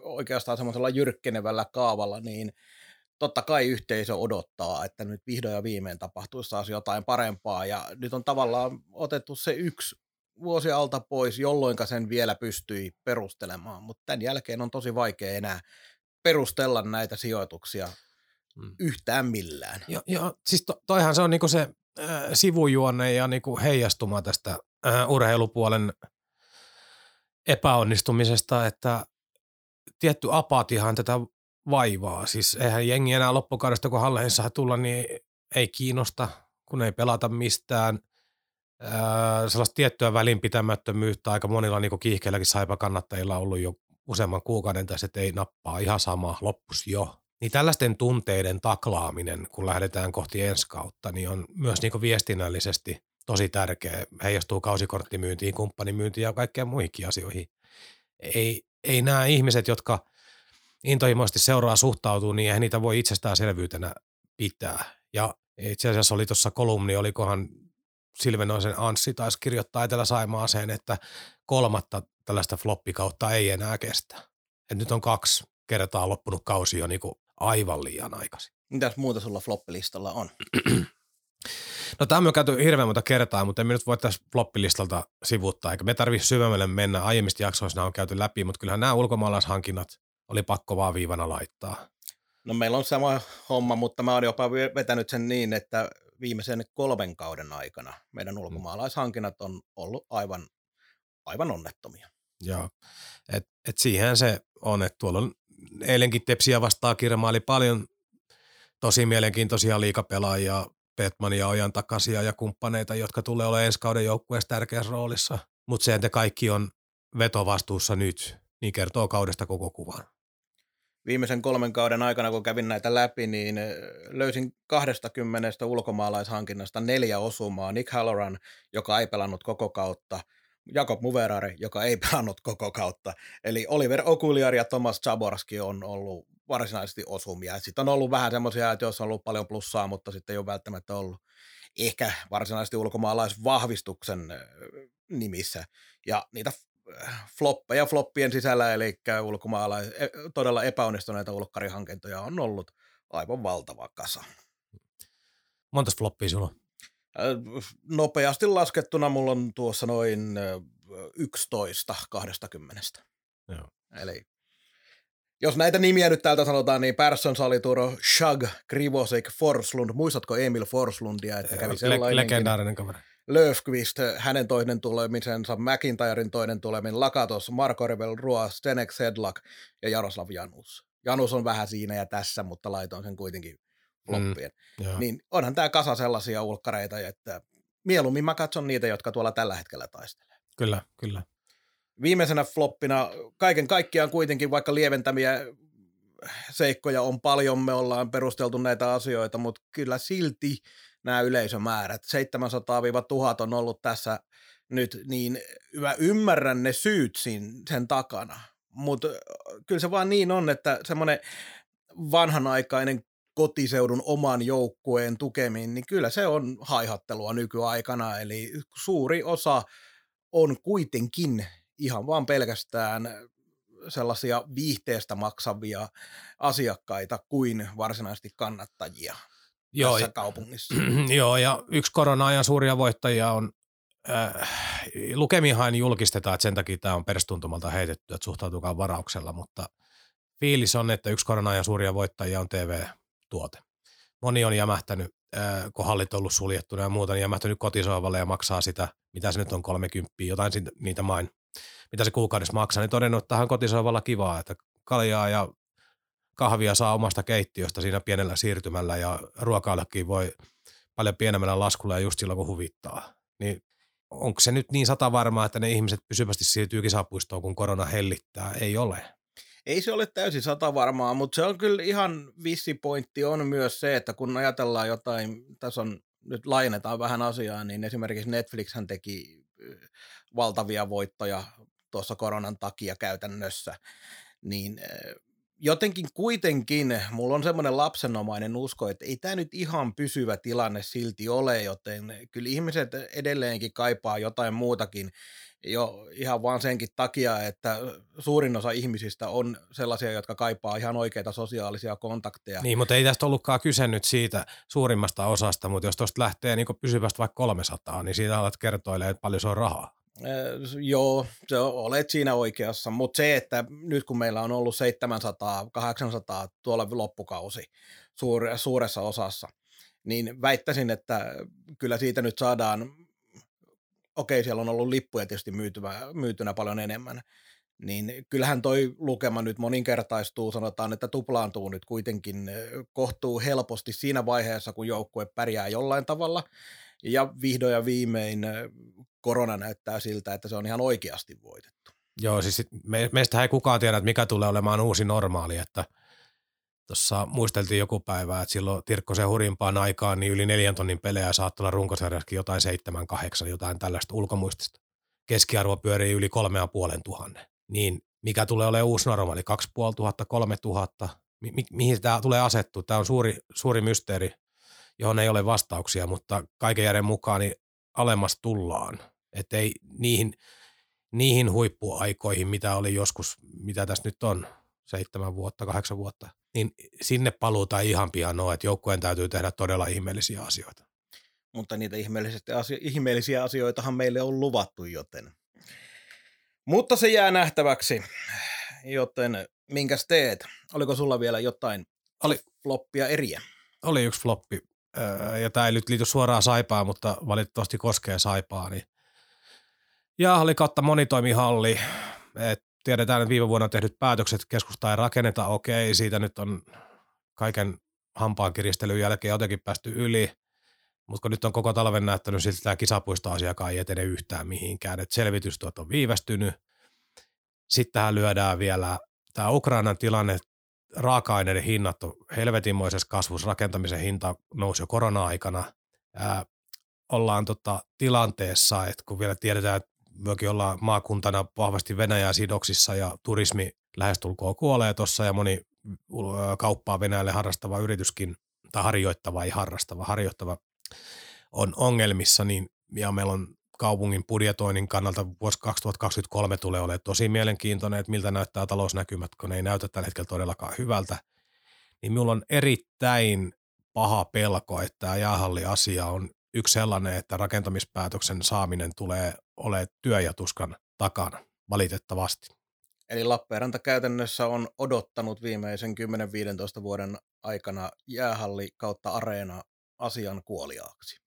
oikeastaan semmoisella jyrkkenevällä kaavalla, niin totta kai yhteisö odottaa, että nyt vihdoin ja viimein tapahtuisi taas jotain parempaa. Ja nyt on tavallaan otettu se yksi vuosi alta pois, jolloin sen vielä pystyi perustelemaan, mutta tämän jälkeen on tosi vaikea enää perustella näitä sijoituksia mm. yhtään millään. Joo, jo, siis to, toihan se on niinku se äh, sivujuonne ja niinku heijastuma tästä äh, urheilupuolen epäonnistumisesta, että tietty apatihan tätä vaivaa. Siis eihän jengi enää loppukaudesta, kun halleihin saa tulla, niin ei kiinnosta, kun ei pelata mistään. Öö, sellaista tiettyä välinpitämättömyyttä aika monilla niin kiihkeilläkin saipa kannattajilla ollut jo useamman kuukauden tässä, että ei nappaa ihan sama, loppus jo. Niin tällaisten tunteiden taklaaminen, kun lähdetään kohti ensi kautta, niin on myös niin viestinnällisesti tosi tärkeä. Heijastuu kausikorttimyyntiin, kumppanimyyntiin ja kaikkeen muihinkin asioihin. Ei, ei nämä ihmiset, jotka intohimoisesti seuraa suhtautuu, niin eihän niitä voi itsestäänselvyytenä pitää. Ja itse asiassa oli tuossa kolumni, olikohan Silvenoisen Anssi taisi kirjoittaa Etelä-Saimaaseen, että kolmatta tällaista floppikautta ei enää kestä. Et nyt on kaksi kertaa loppunut kausi jo niinku aivan liian aikaisin. Mitäs muuta sulla floppilistalla on? <clears throat> No tämä on käyty hirveän monta kertaa, mutta emme nyt voi tässä floppilistalta sivuuttaa, eikä me tarvitse syvemmälle mennä. Aiemmista jaksoista on käyty läpi, mutta kyllähän nämä ulkomaalaishankinnat oli pakko vaan viivana laittaa. No meillä on sama homma, mutta mä oon jopa vetänyt sen niin, että viimeisen kolmen kauden aikana meidän mm. ulkomaalaishankinnat on ollut aivan, aivan onnettomia. Joo, et, et siihen se on, että tuolla on eilenkin Tepsiä vastaa kirmaili paljon tosi mielenkiintoisia liikapelaajia, Petmania, Ojan takaisia ja kumppaneita, jotka tulee olemaan ensi kauden joukkueessa tärkeässä roolissa. Mutta se, että kaikki on vetovastuussa nyt, niin kertoo kaudesta koko kuvan. Viimeisen kolmen kauden aikana, kun kävin näitä läpi, niin löysin 20 ulkomaalaishankinnasta neljä osumaa. Nick Halloran, joka ei pelannut koko kautta, Jakob Muverari, joka ei <laughs> pelannut koko kautta. Eli Oliver Okuliar ja Thomas Chaborski on ollut varsinaisesti osumia. Sitten on ollut vähän semmoisia, että jos on ollut paljon plussaa, mutta sitten ei ole välttämättä ollut ehkä varsinaisesti ulkomaalaisvahvistuksen nimissä. Ja niitä floppeja floppien sisällä, eli ulkomaala e, todella epäonnistuneita ulkkarihankintoja on ollut aivan valtava kasa. Monta floppia sulla on? Nopeasti laskettuna mulla on tuossa noin 11 20. Joo. Eli jos näitä nimiä nyt täältä sanotaan, niin Persson, Salituro, Shag, Krivosik, Forslund. Muistatko Emil Forslundia, että kävi sellainen? Legendaarinen kaveri. Löfqvist, hänen toinen tulemisensa, McIntyren toinen tuleminen, Lakatos, Marko Revel, Rua, Stenek Sedlak ja Jaroslav Janus. Janus on vähän siinä ja tässä, mutta laitoin sen kuitenkin floppien. Mm, niin onhan tämä kasa sellaisia ulkkareita, että mieluummin mä katson niitä, jotka tuolla tällä hetkellä taistelee. Kyllä, kyllä. Viimeisenä floppina kaiken kaikkiaan kuitenkin, vaikka lieventämiä seikkoja on paljon, me ollaan perusteltu näitä asioita, mutta kyllä silti nämä yleisömäärät, 700-1000 on ollut tässä nyt, niin mä ymmärrän ne syyt sen takana, mutta kyllä se vaan niin on, että semmoinen vanhanaikainen kotiseudun oman joukkueen tukeminen, niin kyllä se on haihattelua nykyaikana, eli suuri osa on kuitenkin ihan vaan pelkästään sellaisia viihteestä maksavia asiakkaita kuin varsinaisesti kannattajia joo, tässä kaupungissa. <clears throat> Joo, ja yksi korona-ajan suuria voittajia on, äh, lukemihan julkistetaan, että sen takia tämä on perstuntumalta heitetty, että suhtautukaa varauksella, mutta fiilis on, että yksi korona-ajan suuria voittajia on TV-tuote. Moni on jämähtänyt, äh, kun hallit on ollut suljettuna ja muuta, niin jämähtänyt kotisohvalle ja maksaa sitä, mitä se nyt on 30, jotain niitä main mitä se kuukaudessa maksaa, niin todennut, että tähän kotisoivalla kivaa, että kaljaa ja kahvia saa omasta keittiöstä siinä pienellä siirtymällä ja ruokaillekin voi paljon pienemmällä laskulla ja just silloin kun huvittaa. Niin onko se nyt niin sata varmaa, että ne ihmiset pysyvästi siirtyy kisapuistoon, kun korona hellittää? Ei ole. Ei se ole täysin sata varmaa, mutta se on kyllä ihan vissi pointti on myös se, että kun ajatellaan jotain, tässä on nyt laajennetaan vähän asiaa, niin esimerkiksi Netflix hän teki valtavia voittoja tuossa koronan takia käytännössä, niin jotenkin kuitenkin mulla on semmoinen lapsenomainen usko, että ei tämä nyt ihan pysyvä tilanne silti ole, joten kyllä ihmiset edelleenkin kaipaa jotain muutakin jo ihan vaan senkin takia, että suurin osa ihmisistä on sellaisia, jotka kaipaa ihan oikeita sosiaalisia kontakteja. Niin, mutta ei tästä ollutkaan kyse nyt siitä suurimmasta osasta, mutta jos tuosta lähtee niin pysyvästi vaikka 300, niin siitä alat kertoilemaan, että paljon se on rahaa. Äh, joo, se olet siinä oikeassa, mutta se, että nyt kun meillä on ollut 700-800 tuolla loppukausi suure, suuressa osassa, niin väittäisin, että kyllä siitä nyt saadaan, okei siellä on ollut lippuja tietysti myytynä, myytynä paljon enemmän, niin kyllähän toi lukema nyt moninkertaistuu, sanotaan, että tuplaantuu nyt kuitenkin kohtuu helposti siinä vaiheessa, kun joukkue pärjää jollain tavalla, ja vihdoin ja viimein korona näyttää siltä, että se on ihan oikeasti voitettu. Joo, siis me, meistä ei kukaan tiedä, että mikä tulee olemaan uusi normaali, että tuossa muisteltiin joku päivä, että silloin Tirkkosen hurimpaan aikaan niin yli neljän tonnin pelejä saattoi olla runkosarjaskin jotain seitsemän, kahdeksan, jotain tällaista ulkomuistista. Keskiarvo pyörii yli kolme ja puolen tuhannen. Niin mikä tulee olemaan uusi normaali, kaksi puoli tuhatta, kolme tuhatta, mi- mi- mihin tämä tulee asettua? Tämä on suuri, suuri mysteeri, johon ei ole vastauksia, mutta kaiken järjen mukaan niin alemmas tullaan. Että ei niihin, niihin huippuaikoihin, mitä oli joskus, mitä tässä nyt on, seitsemän vuotta, kahdeksan vuotta, niin sinne paluuta ihan pian ole, että joukkueen täytyy tehdä todella ihmeellisiä asioita. Mutta niitä ihmeellisiä, ihmeellisiä asioitahan meille on luvattu, joten. Mutta se jää nähtäväksi, joten minkäs teet? Oliko sulla vielä jotain oli, floppia eriä? Oli yksi floppi, ja tämä ei nyt liity suoraan Saipaan, mutta valitettavasti koskee Saipaa, niin jäähalli kautta monitoimihalli. Et tiedetään, että viime vuonna tehdyt päätökset keskusta ei rakenneta, okei, siitä nyt on kaiken hampaan kiristelyn jälkeen jotenkin päästy yli, mutta kun nyt on koko talven näyttänyt siltä, että tämä kisapuistoasiakaan ei etene yhtään mihinkään, että selvitystyöt on viivästynyt. Sitten tähän lyödään vielä tämä Ukrainan tilanne, raaka-aineiden hinnat on helvetinmoisessa kasvussa, rakentamisen hinta nousi jo korona-aikana. Ää, ollaan tota tilanteessa, että kun vielä tiedetään, että myöskin ollaan maakuntana vahvasti Venäjää sidoksissa ja turismi lähestulkoon kuolee tuossa ja moni kauppaa Venäjälle harrastava yrityskin, tai harjoittava, ei harrastava, harjoittava on ongelmissa, niin ja meillä on kaupungin budjetoinnin kannalta vuosi 2023 tulee olemaan tosi mielenkiintoinen, että miltä näyttää talousnäkymät, kun ne ei näytä tällä hetkellä todellakaan hyvältä. Niin minulla on erittäin paha pelko, että tämä jäähalli-asia on yksi sellainen, että rakentamispäätöksen saaminen tulee olemaan työjatuskan takana, valitettavasti. Eli Lappeenranta käytännössä on odottanut viimeisen 10-15 vuoden aikana jäähalli kautta areena asian kuoliaaksi.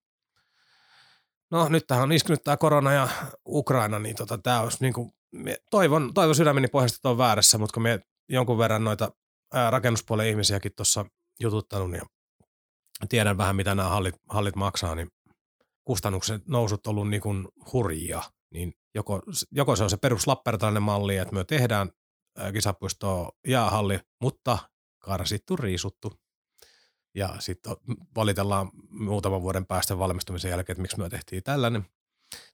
No nyt tähän on iskenyt tämä korona ja Ukraina, niin tota, tämä olisi niin kuin, toivon, toivon sydämeni pohjasta, että on väärässä, mutta kun me jonkun verran noita ää, rakennuspuolen ihmisiäkin tuossa jututtanut ja tiedän vähän, mitä nämä hallit, hallit maksaa, niin kustannukset nousut ollut niin kuin hurjia. Niin joko, joko se on se perus malli, että me tehdään kisapuistoa jäähalli, mutta karsittu, riisuttu. Ja sitten valitellaan muutaman vuoden päästä valmistumisen jälkeen, että miksi me tehtiin tällainen.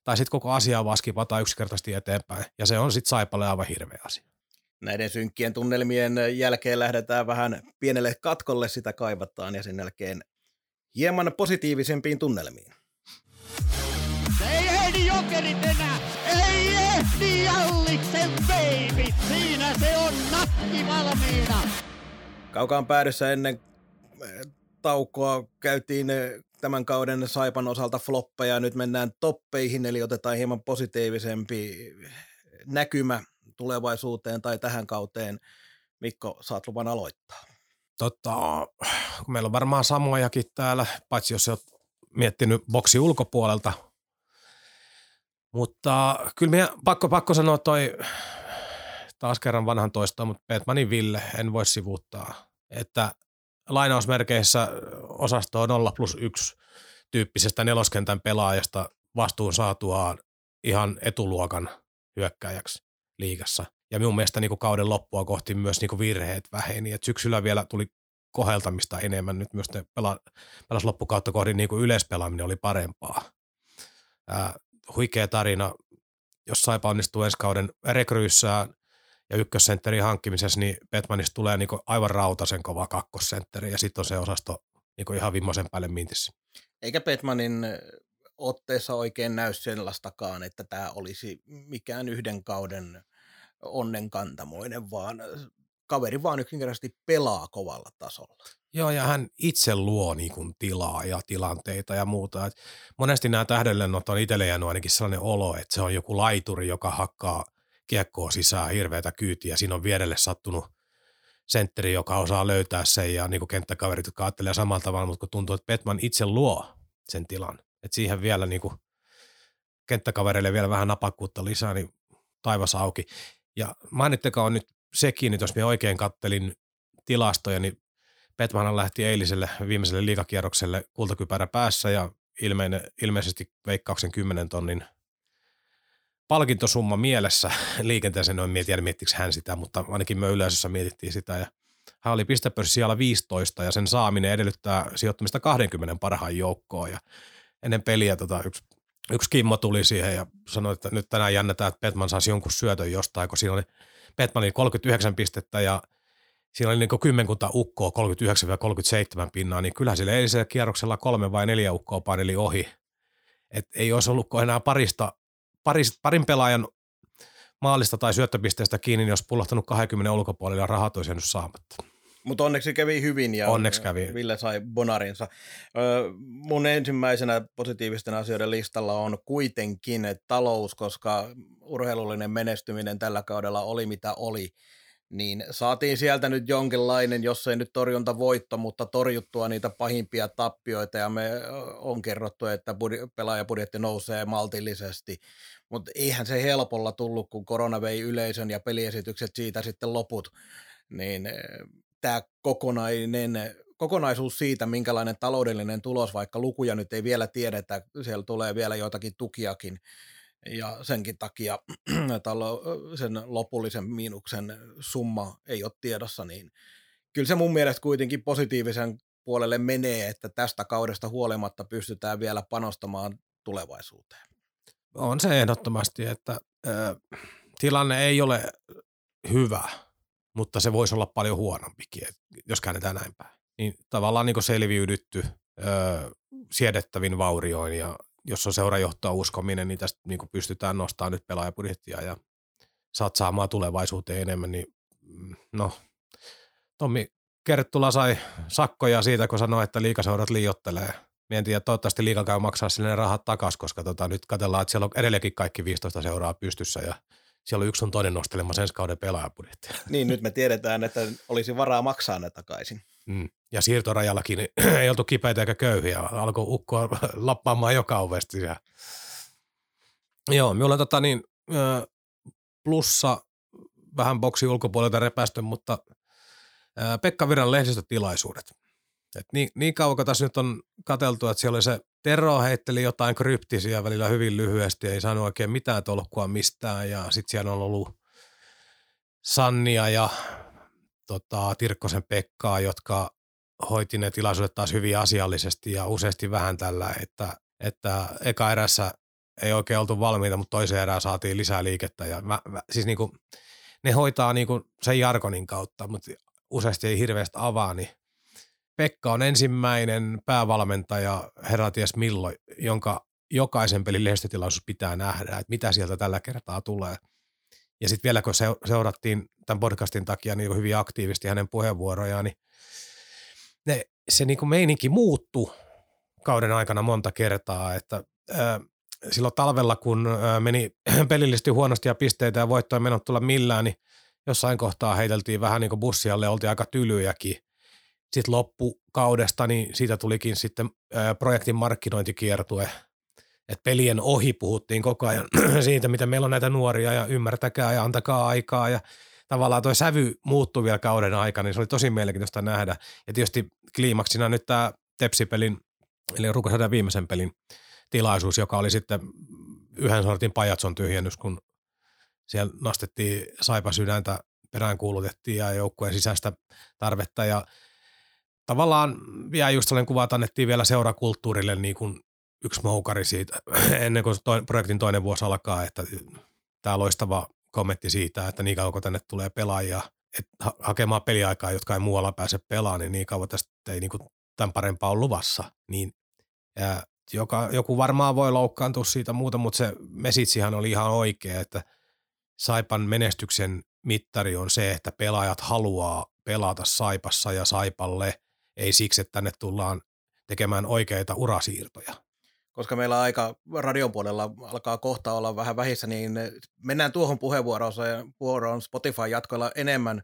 Tai sitten koko asiaa vaan skipataan yksinkertaisesti eteenpäin. Ja se on sitten Saipalle aivan hirveä asia. Näiden synkkien tunnelmien jälkeen lähdetään vähän pienelle katkolle, sitä kaivataan ja sen jälkeen hieman positiivisempiin tunnelmiin. Se ei ehdi jokerit enää, ei ehdi Jalliksen baby, siinä se on nakki valmiina. Kaukaan päädyssä ennen eh, taukoa käytiin eh, tämän kauden Saipan osalta floppeja, nyt mennään toppeihin, eli otetaan hieman positiivisempi näkymä tulevaisuuteen tai tähän kauteen. Mikko, saat luvan aloittaa. Kun meillä on varmaan samojakin täällä, paitsi jos olet miettinyt boksi ulkopuolelta. Mutta kyllä minä, pakko, pakko sanoa toi taas kerran vanhan toista, mutta Petmanin Ville en voi sivuuttaa, että lainausmerkeissä osasto on 0 plus 1 tyyppisestä neloskentän pelaajasta vastuun saatuaan ihan etuluokan hyökkääjäksi liigassa. Ja minun mielestä niin kauden loppua kohti myös niin virheet väheni. Et syksyllä vielä tuli koheltamista enemmän. Nyt myös pela, pelas loppukautta kohdin niin kuin yleispelaaminen oli parempaa. Ää, huikea tarina, jos Saipa onnistuu ensi kauden rekryyssään ja ykkössentterin hankkimisessa, niin Petmanista tulee niin aivan rautasen kova kakkosentteri ja sitten on se osasto niin ihan viimeisen päälle mintissä. Eikä Petmanin otteessa oikein näy sellaistakaan, että tämä olisi mikään yhden kauden onnenkantamoinen, vaan kaveri vaan yksinkertaisesti pelaa kovalla tasolla. Joo, ja hän itse luo niin kuin, tilaa ja tilanteita ja muuta. Et monesti nämä tähdellennot on itselle jäänyt ainakin sellainen olo, että se on joku laituri, joka hakkaa kiekkoa sisään hirveätä kyytiä. Siinä on vierelle sattunut sentteri, joka osaa löytää sen ja niin kuin kenttäkaverit, jotka ajattelee samalla tavalla, mutta kun tuntuu, että Petman itse luo sen tilan, että siihen vielä niin kuin kenttäkavereille vielä vähän napakkuutta lisää, niin taivas auki. Ja mainittakaa on nyt sekin, että jos minä oikein kattelin tilastoja, niin Petman lähti eiliselle viimeiselle liikakierrokselle kultakypärä päässä ja ilmeine, ilmeisesti veikkauksen 10 tonnin palkintosumma mielessä <laughs> liikenteeseen. En tiedä, miettikö hän sitä, mutta ainakin me yleisössä mietittiin sitä. Ja hän oli pistepörssi siellä 15 ja sen saaminen edellyttää sijoittamista 20 parhaan joukkoon. Ja ennen peliä tota, yksi, yksi Kimmo tuli siihen ja sanoi, että nyt tänään jännätään, että Petman saisi jonkun syötön jostain, kun siinä oli Petmanin 39 pistettä ja siinä oli niin kymmenkunta ukkoa 39-37 pinnaa, niin kyllä sillä eilisellä kierroksella kolme vai neljä ukkoa paineli ohi. Et ei olisi ollut enää parista, paris, parin pelaajan maalista tai syöttöpisteestä kiinni, niin jos pullahtanut 20 ulkopuolella ja rahat olisi saamatta. Mutta onneksi kävi hyvin ja onneksi kävi. Ville sai bonarinsa. Mun ensimmäisenä positiivisten asioiden listalla on kuitenkin talous, koska urheilullinen menestyminen tällä kaudella oli mitä oli niin saatiin sieltä nyt jonkinlainen, jos ei nyt torjunta voitto, mutta torjuttua niitä pahimpia tappioita ja me on kerrottu, että budi- pelaajabudjetti nousee maltillisesti, mutta eihän se helpolla tullut, kun korona vei yleisön ja peliesitykset siitä sitten loput, niin tämä kokonainen kokonaisuus siitä, minkälainen taloudellinen tulos, vaikka lukuja nyt ei vielä tiedetä, siellä tulee vielä joitakin tukiakin, ja senkin takia <clears throat> sen lopullisen miinuksen summa ei ole tiedossa, niin kyllä se mun mielestä kuitenkin positiivisen puolelle menee, että tästä kaudesta huolimatta pystytään vielä panostamaan tulevaisuuteen. On se ehdottomasti, että ö, tilanne ei ole hyvä, mutta se voisi olla paljon huonompikin, jos käännetään näin päin. Niin tavallaan niin selviydytty ö, siedettävin vaurioin ja jos on seurajohtoa uskominen, niin tästä niin pystytään nostamaan nyt pelaajapudjettia ja satsaamaan tulevaisuuteen enemmän, niin mm, no, Tommi Kerttula sai sakkoja siitä, kun sanoi, että liikaseurat liiottelee. Mie en tiedä, toivottavasti liika käy maksaa sille rahat takaisin, koska tota, nyt katsellaan, että siellä on edelleenkin kaikki 15 seuraa pystyssä ja siellä on yksi on toinen nostelemassa ensi kauden pelaajapudjettia. <laughs> Niin, nyt me tiedetään, että olisi varaa maksaa ne takaisin. Mm. Ja siirtorajallakin <clears throat> ei oltu kipeitä eikä köyhiä, alkoi ukkoa <laughs> lappaamaan joka ovesti. Ja... Joo, minulla on tota niin, plussa vähän boksi ulkopuolelta repästy, mutta Pekka Viran lehdistötilaisuudet. Et niin, niin kauan tässä nyt on katseltu, että siellä oli se Tero heitteli jotain kryptisiä välillä hyvin lyhyesti, ei saanut oikein mitään tolkkua mistään ja sitten siellä on ollut Sannia ja tota, Tirkkosen Pekkaa, jotka hoiti ne tilaisuudet taas hyvin asiallisesti ja useasti vähän tällä, että, että eka erässä ei oikein oltu valmiita, mutta toiseen erään saatiin lisää liikettä. Ja mä, mä, siis niinku, ne hoitaa niinku sen jargonin kautta, mutta useasti ei hirveästi avaa, niin Pekka on ensimmäinen päävalmentaja, herra ties milloin, jonka jokaisen pelin lehdistötilaisuus pitää nähdä, että mitä sieltä tällä kertaa tulee. Ja sitten vielä kun seurattiin tämän podcastin takia niin hyvin aktiivisesti hänen puheenvuorojaan, niin ne, se niin kuin meininki muuttui kauden aikana monta kertaa, että ää, silloin talvella, kun ää, meni <clears throat> pelillisesti huonosti ja pisteitä ja voittoja menot tulla millään, niin jossain kohtaa heiteltiin vähän niin kuin bussialle, oltiin aika tylyjäkin. Sitten loppukaudesta, niin siitä tulikin sitten projektin markkinointikiertue, että pelien ohi puhuttiin koko ajan <clears throat> siitä, mitä meillä on näitä nuoria ja ymmärtäkää ja antakaa aikaa. Ja tavallaan tuo sävy muuttui vielä kauden aikana, niin se oli tosi mielenkiintoista nähdä. Ja tietysti kliimaksina nyt tämä Tepsipelin, eli Rukosadan viimeisen pelin tilaisuus, joka oli sitten yhden sortin pajatson tyhjennys, kun siellä nostettiin saipa sydäntä, peräänkuulutettiin ja joukkueen sisäistä tarvetta. Ja tavallaan vielä just sellainen kuva, että annettiin vielä seurakulttuurille niin kuin yksi moukari siitä <clears throat> ennen kuin toi, projektin toinen vuosi alkaa, että tämä loistava kommentti siitä, että niin kauan kun tänne tulee pelaajia että hakemaan peliaikaa, jotka ei muualla pääse pelaamaan, niin niin kauan tästä ei niin kuin tämän parempaa ole luvassa. Niin, ja joka, joku varmaan voi loukkaantua siitä muuta, mutta se mesitsihan oli ihan oikea, että Saipan menestyksen mittari on se, että pelaajat haluaa pelata Saipassa ja Saipalle, ei siksi, että tänne tullaan tekemään oikeita urasiirtoja koska meillä aika radion puolella alkaa kohta olla vähän vähissä, niin mennään tuohon puheenvuoroon Spotify jatkoilla enemmän,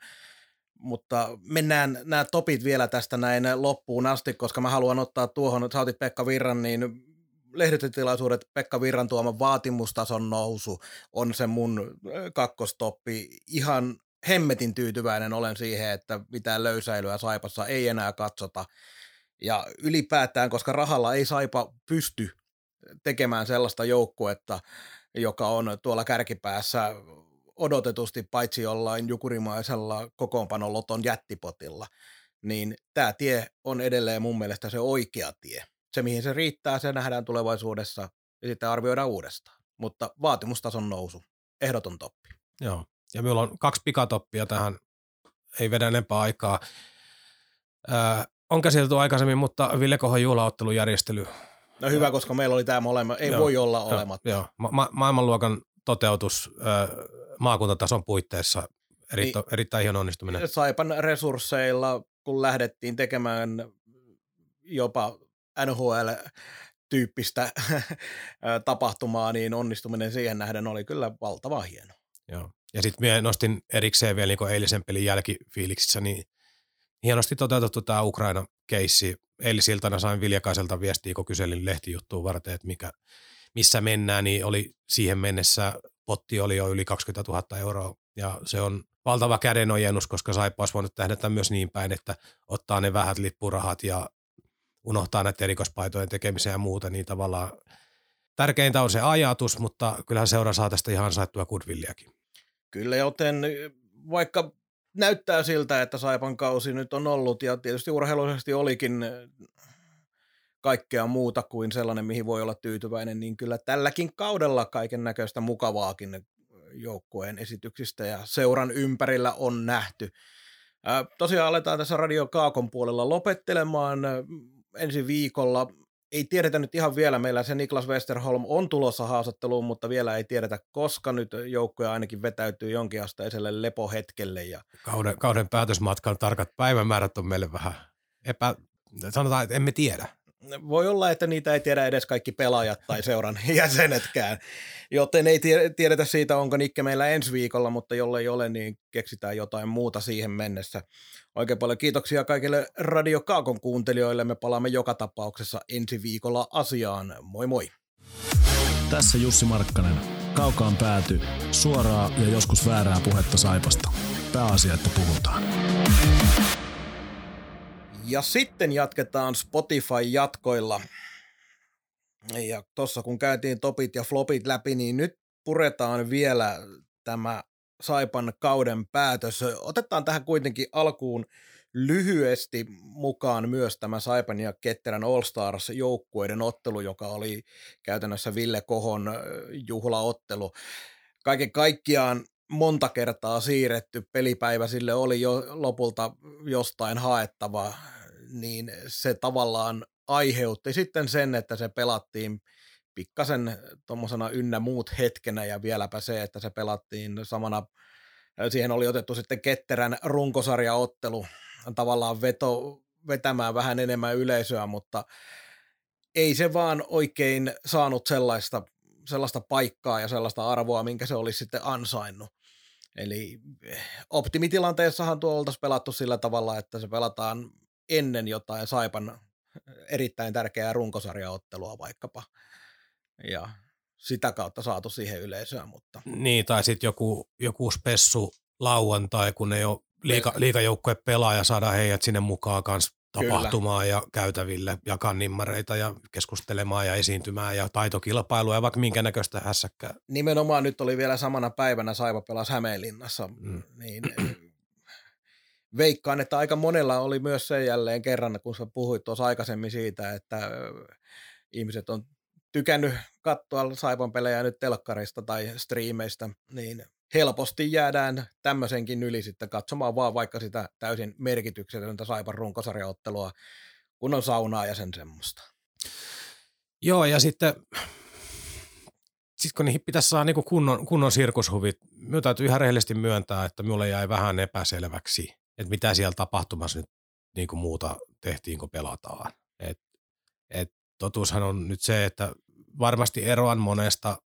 mutta mennään nämä topit vielä tästä näin loppuun asti, koska mä haluan ottaa tuohon, että sä Pekka Virran, niin lehdistötilaisuudet Pekka Virran tuoma vaatimustason nousu on se mun kakkostoppi. Ihan hemmetin tyytyväinen olen siihen, että mitään löysäilyä Saipassa ei enää katsota. Ja ylipäätään, koska rahalla ei Saipa pysty tekemään sellaista joukkuetta, joka on tuolla kärkipäässä odotetusti paitsi jollain jukurimaisella kokoonpanoloton jättipotilla, niin tämä tie on edelleen mun mielestä se oikea tie. Se, mihin se riittää, se nähdään tulevaisuudessa ja sitten arvioidaan uudestaan. Mutta vaatimustason nousu, ehdoton toppi. Joo, ja meillä on kaksi pikatoppia tähän, ei vedä enempää aikaa. Ää, on käsitelty aikaisemmin, mutta Ville Kohon juhlaottelujärjestely No hyvä, koska meillä oli tämä molema. Ei joo, voi olla joo, olematta. Joo. Ma- maailmanluokan toteutus äh, maakuntatason puitteissa eritto, niin, erittäin hieno onnistuminen. Saipan resursseilla, kun lähdettiin tekemään jopa NHL-tyyppistä <laughs> tapahtumaa, niin onnistuminen siihen nähden oli kyllä valtava hieno. Joo. Ja sitten nostin erikseen vielä niin eilisen pelin jälkifiiliksissä, niin hienosti toteutettu tämä Ukraina-keissi. Eilisiltana sain Viljakaiselta viestiä, kun kyselin lehtijuttuun varten, että mikä, missä mennään, niin oli siihen mennessä potti oli jo yli 20 000 euroa ja se on valtava kädenojennus, koska Saipa olisi voinut tähdätä myös niin päin, että ottaa ne vähät lippurahat ja unohtaa näitä erikoispaitojen tekemiseen ja muuta, niin tavallaan tärkeintä on se ajatus, mutta kyllähän seura saa tästä ihan saettua goodwilliakin. Kyllä, joten vaikka näyttää siltä, että Saipan kausi nyt on ollut ja tietysti urheilullisesti olikin kaikkea muuta kuin sellainen, mihin voi olla tyytyväinen, niin kyllä tälläkin kaudella kaiken näköistä mukavaakin joukkueen esityksistä ja seuran ympärillä on nähty. Tosiaan aletaan tässä Radio Kaakon puolella lopettelemaan ensi viikolla ei tiedetä nyt ihan vielä. Meillä se Niklas Westerholm on tulossa haastatteluun, mutta vielä ei tiedetä, koska nyt joukkoja ainakin vetäytyy jonkinasteiselle lepohetkelle. Ja... Kauden, kauden päätösmatkan tarkat päivämäärät on meille vähän epä... Sanotaan, että emme tiedä. Voi olla, että niitä ei tiedä edes kaikki pelaajat tai seuran <laughs> jäsenetkään, joten ei tiedetä siitä, onko Nikke meillä ensi viikolla, mutta jollei ole, niin keksitään jotain muuta siihen mennessä. Oikein paljon kiitoksia kaikille Radio Kaakon kuuntelijoille. Me palaamme joka tapauksessa ensi viikolla asiaan. Moi moi! Tässä Jussi Markkanen. Kaukaan pääty. Suoraa ja joskus väärää puhetta Saipasta. Pääasia, että puhutaan. Ja sitten jatketaan Spotify-jatkoilla. Ja tuossa kun käytiin topit ja flopit läpi, niin nyt puretaan vielä tämä Saipan kauden päätös. Otetaan tähän kuitenkin alkuun lyhyesti mukaan myös tämä Saipan ja Ketterän All Stars joukkueiden ottelu, joka oli käytännössä Ville Kohon juhlaottelu. Kaiken kaikkiaan monta kertaa siirretty pelipäivä sille oli jo lopulta jostain haettava, niin se tavallaan aiheutti sitten sen, että se pelattiin pikkasen tuommoisena ynnä muut hetkenä ja vieläpä se, että se pelattiin samana, siihen oli otettu sitten ketterän runkosarjaottelu, tavallaan veto, vetämään vähän enemmän yleisöä, mutta ei se vaan oikein saanut sellaista, sellaista paikkaa ja sellaista arvoa, minkä se olisi sitten ansainnut. Eli eh, optimitilanteessahan tuo oltaisiin pelattu sillä tavalla, että se pelataan ennen jotain Saipan erittäin tärkeää runkosarjaottelua vaikkapa. Ja sitä kautta saatu siihen yleisöä. Mutta... Niin, tai sitten joku, joku spessu lauantai, kun ei ole liika, liikajoukkue pelaa ja saada heidät sinne mukaan kanssa tapahtumaan Kyllä. ja käytäville, jakaa nimmareita ja keskustelemaan ja esiintymään ja taitokilpailua ja vaikka minkä näköistä hässäkkää. Nimenomaan nyt oli vielä samana päivänä Saiva pelas Hämeenlinnassa, mm. niin veikkaan, että aika monella oli myös se jälleen kerran, kun sä puhuit tuossa aikaisemmin siitä, että ihmiset on tykännyt katsoa Saipan pelejä nyt telkkarista tai striimeistä, niin helposti jäädään tämmöisenkin yli sitten katsomaan vaan vaikka sitä täysin merkityksetöntä Saipan runkosarjaottelua, kun on saunaa ja sen semmoista. Joo, ja sitten sitten kun niihin pitäisi saada niinku kunnon, kunnon sirkushuvit, minun täytyy ihan rehellisesti myöntää, että minulle jäi vähän epäselväksi, että mitä siellä tapahtumassa nyt niinku muuta tehtiin, kun pelataan. Et, et totuushan on nyt se, että varmasti eroan monesta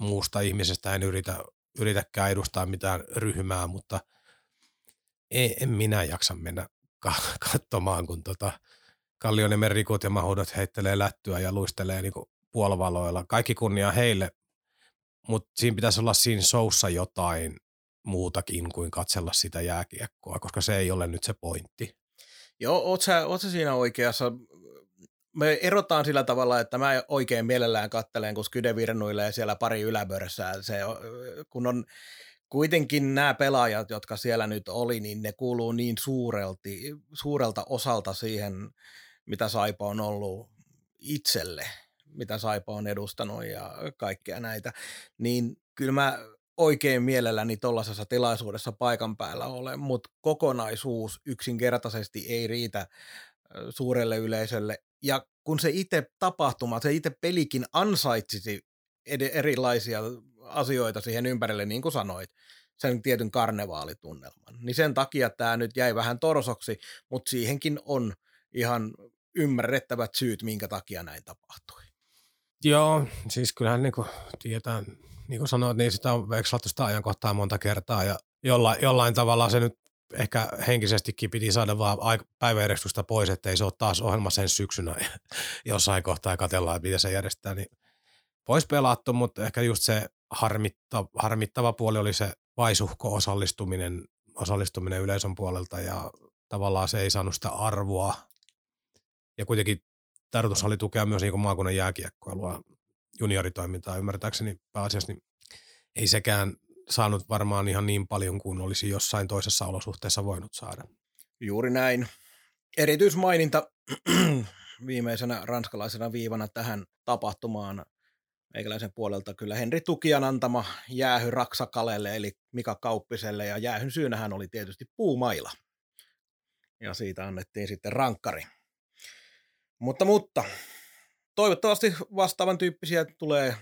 muusta ihmisestä, en yritä yritäkään edustaa mitään ryhmää, mutta en, minä jaksa mennä katsomaan, kun tota Kallioniemen rikut ja mahudat heittelee lättyä ja luistelee niin puolvaloilla. Kaikki kunnia heille, mutta siinä pitäisi olla siinä soussa jotain muutakin kuin katsella sitä jääkiekkoa, koska se ei ole nyt se pointti. Joo, oot sä, oot sä siinä oikeassa me erotaan sillä tavalla, että mä oikein mielellään kattelen, kun Skyde virnuilee siellä pari yläbörsää. Se, kun on kuitenkin nämä pelaajat, jotka siellä nyt oli, niin ne kuuluu niin suurelti, suurelta osalta siihen, mitä Saipa on ollut itselle, mitä Saipa on edustanut ja kaikkea näitä, niin kyllä mä oikein mielelläni tuollaisessa tilaisuudessa paikan päällä olen, mutta kokonaisuus yksinkertaisesti ei riitä suurelle yleisölle ja kun se itse tapahtuma, se itse pelikin ansaitsisi ed- erilaisia asioita siihen ympärille, niin kuin sanoit, sen tietyn karnevaalitunnelman, niin sen takia tämä nyt jäi vähän torsoksi, mutta siihenkin on ihan ymmärrettävät syyt, minkä takia näin tapahtui. Joo, siis kyllähän niin kuin tietää, niin kuin sanoit, niin sitä on vekslattu sitä ajankohtaa monta kertaa ja jollain, jollain tavalla se nyt ehkä henkisestikin piti saada vaan päiväjärjestystä pois, ettei se ole taas ohjelma sen syksynä <laughs> jossain kohtaa ja katsellaan, miten se järjestää, niin pois pelattu, mutta ehkä just se harmittava, harmittava puoli oli se vaisuhko osallistuminen, osallistuminen yleisön puolelta ja tavallaan se ei saanut sitä arvoa. Ja kuitenkin tarkoitus oli tukea myös niin maakunnan jääkiekkoilua, junioritoimintaa ymmärtääkseni pääasiassa, niin ei sekään saanut varmaan ihan niin paljon kuin olisi jossain toisessa olosuhteessa voinut saada. Juuri näin. Erityismaininta <clears throat> viimeisenä ranskalaisena viivana tähän tapahtumaan meikäläisen puolelta kyllä Henri Tukian antama jäähy Raksakalelle eli Mika Kauppiselle ja jäähyn syynähän oli tietysti puumaila. Ja siitä annettiin sitten rankkari. Mutta, mutta toivottavasti vastaavan tyyppisiä tulee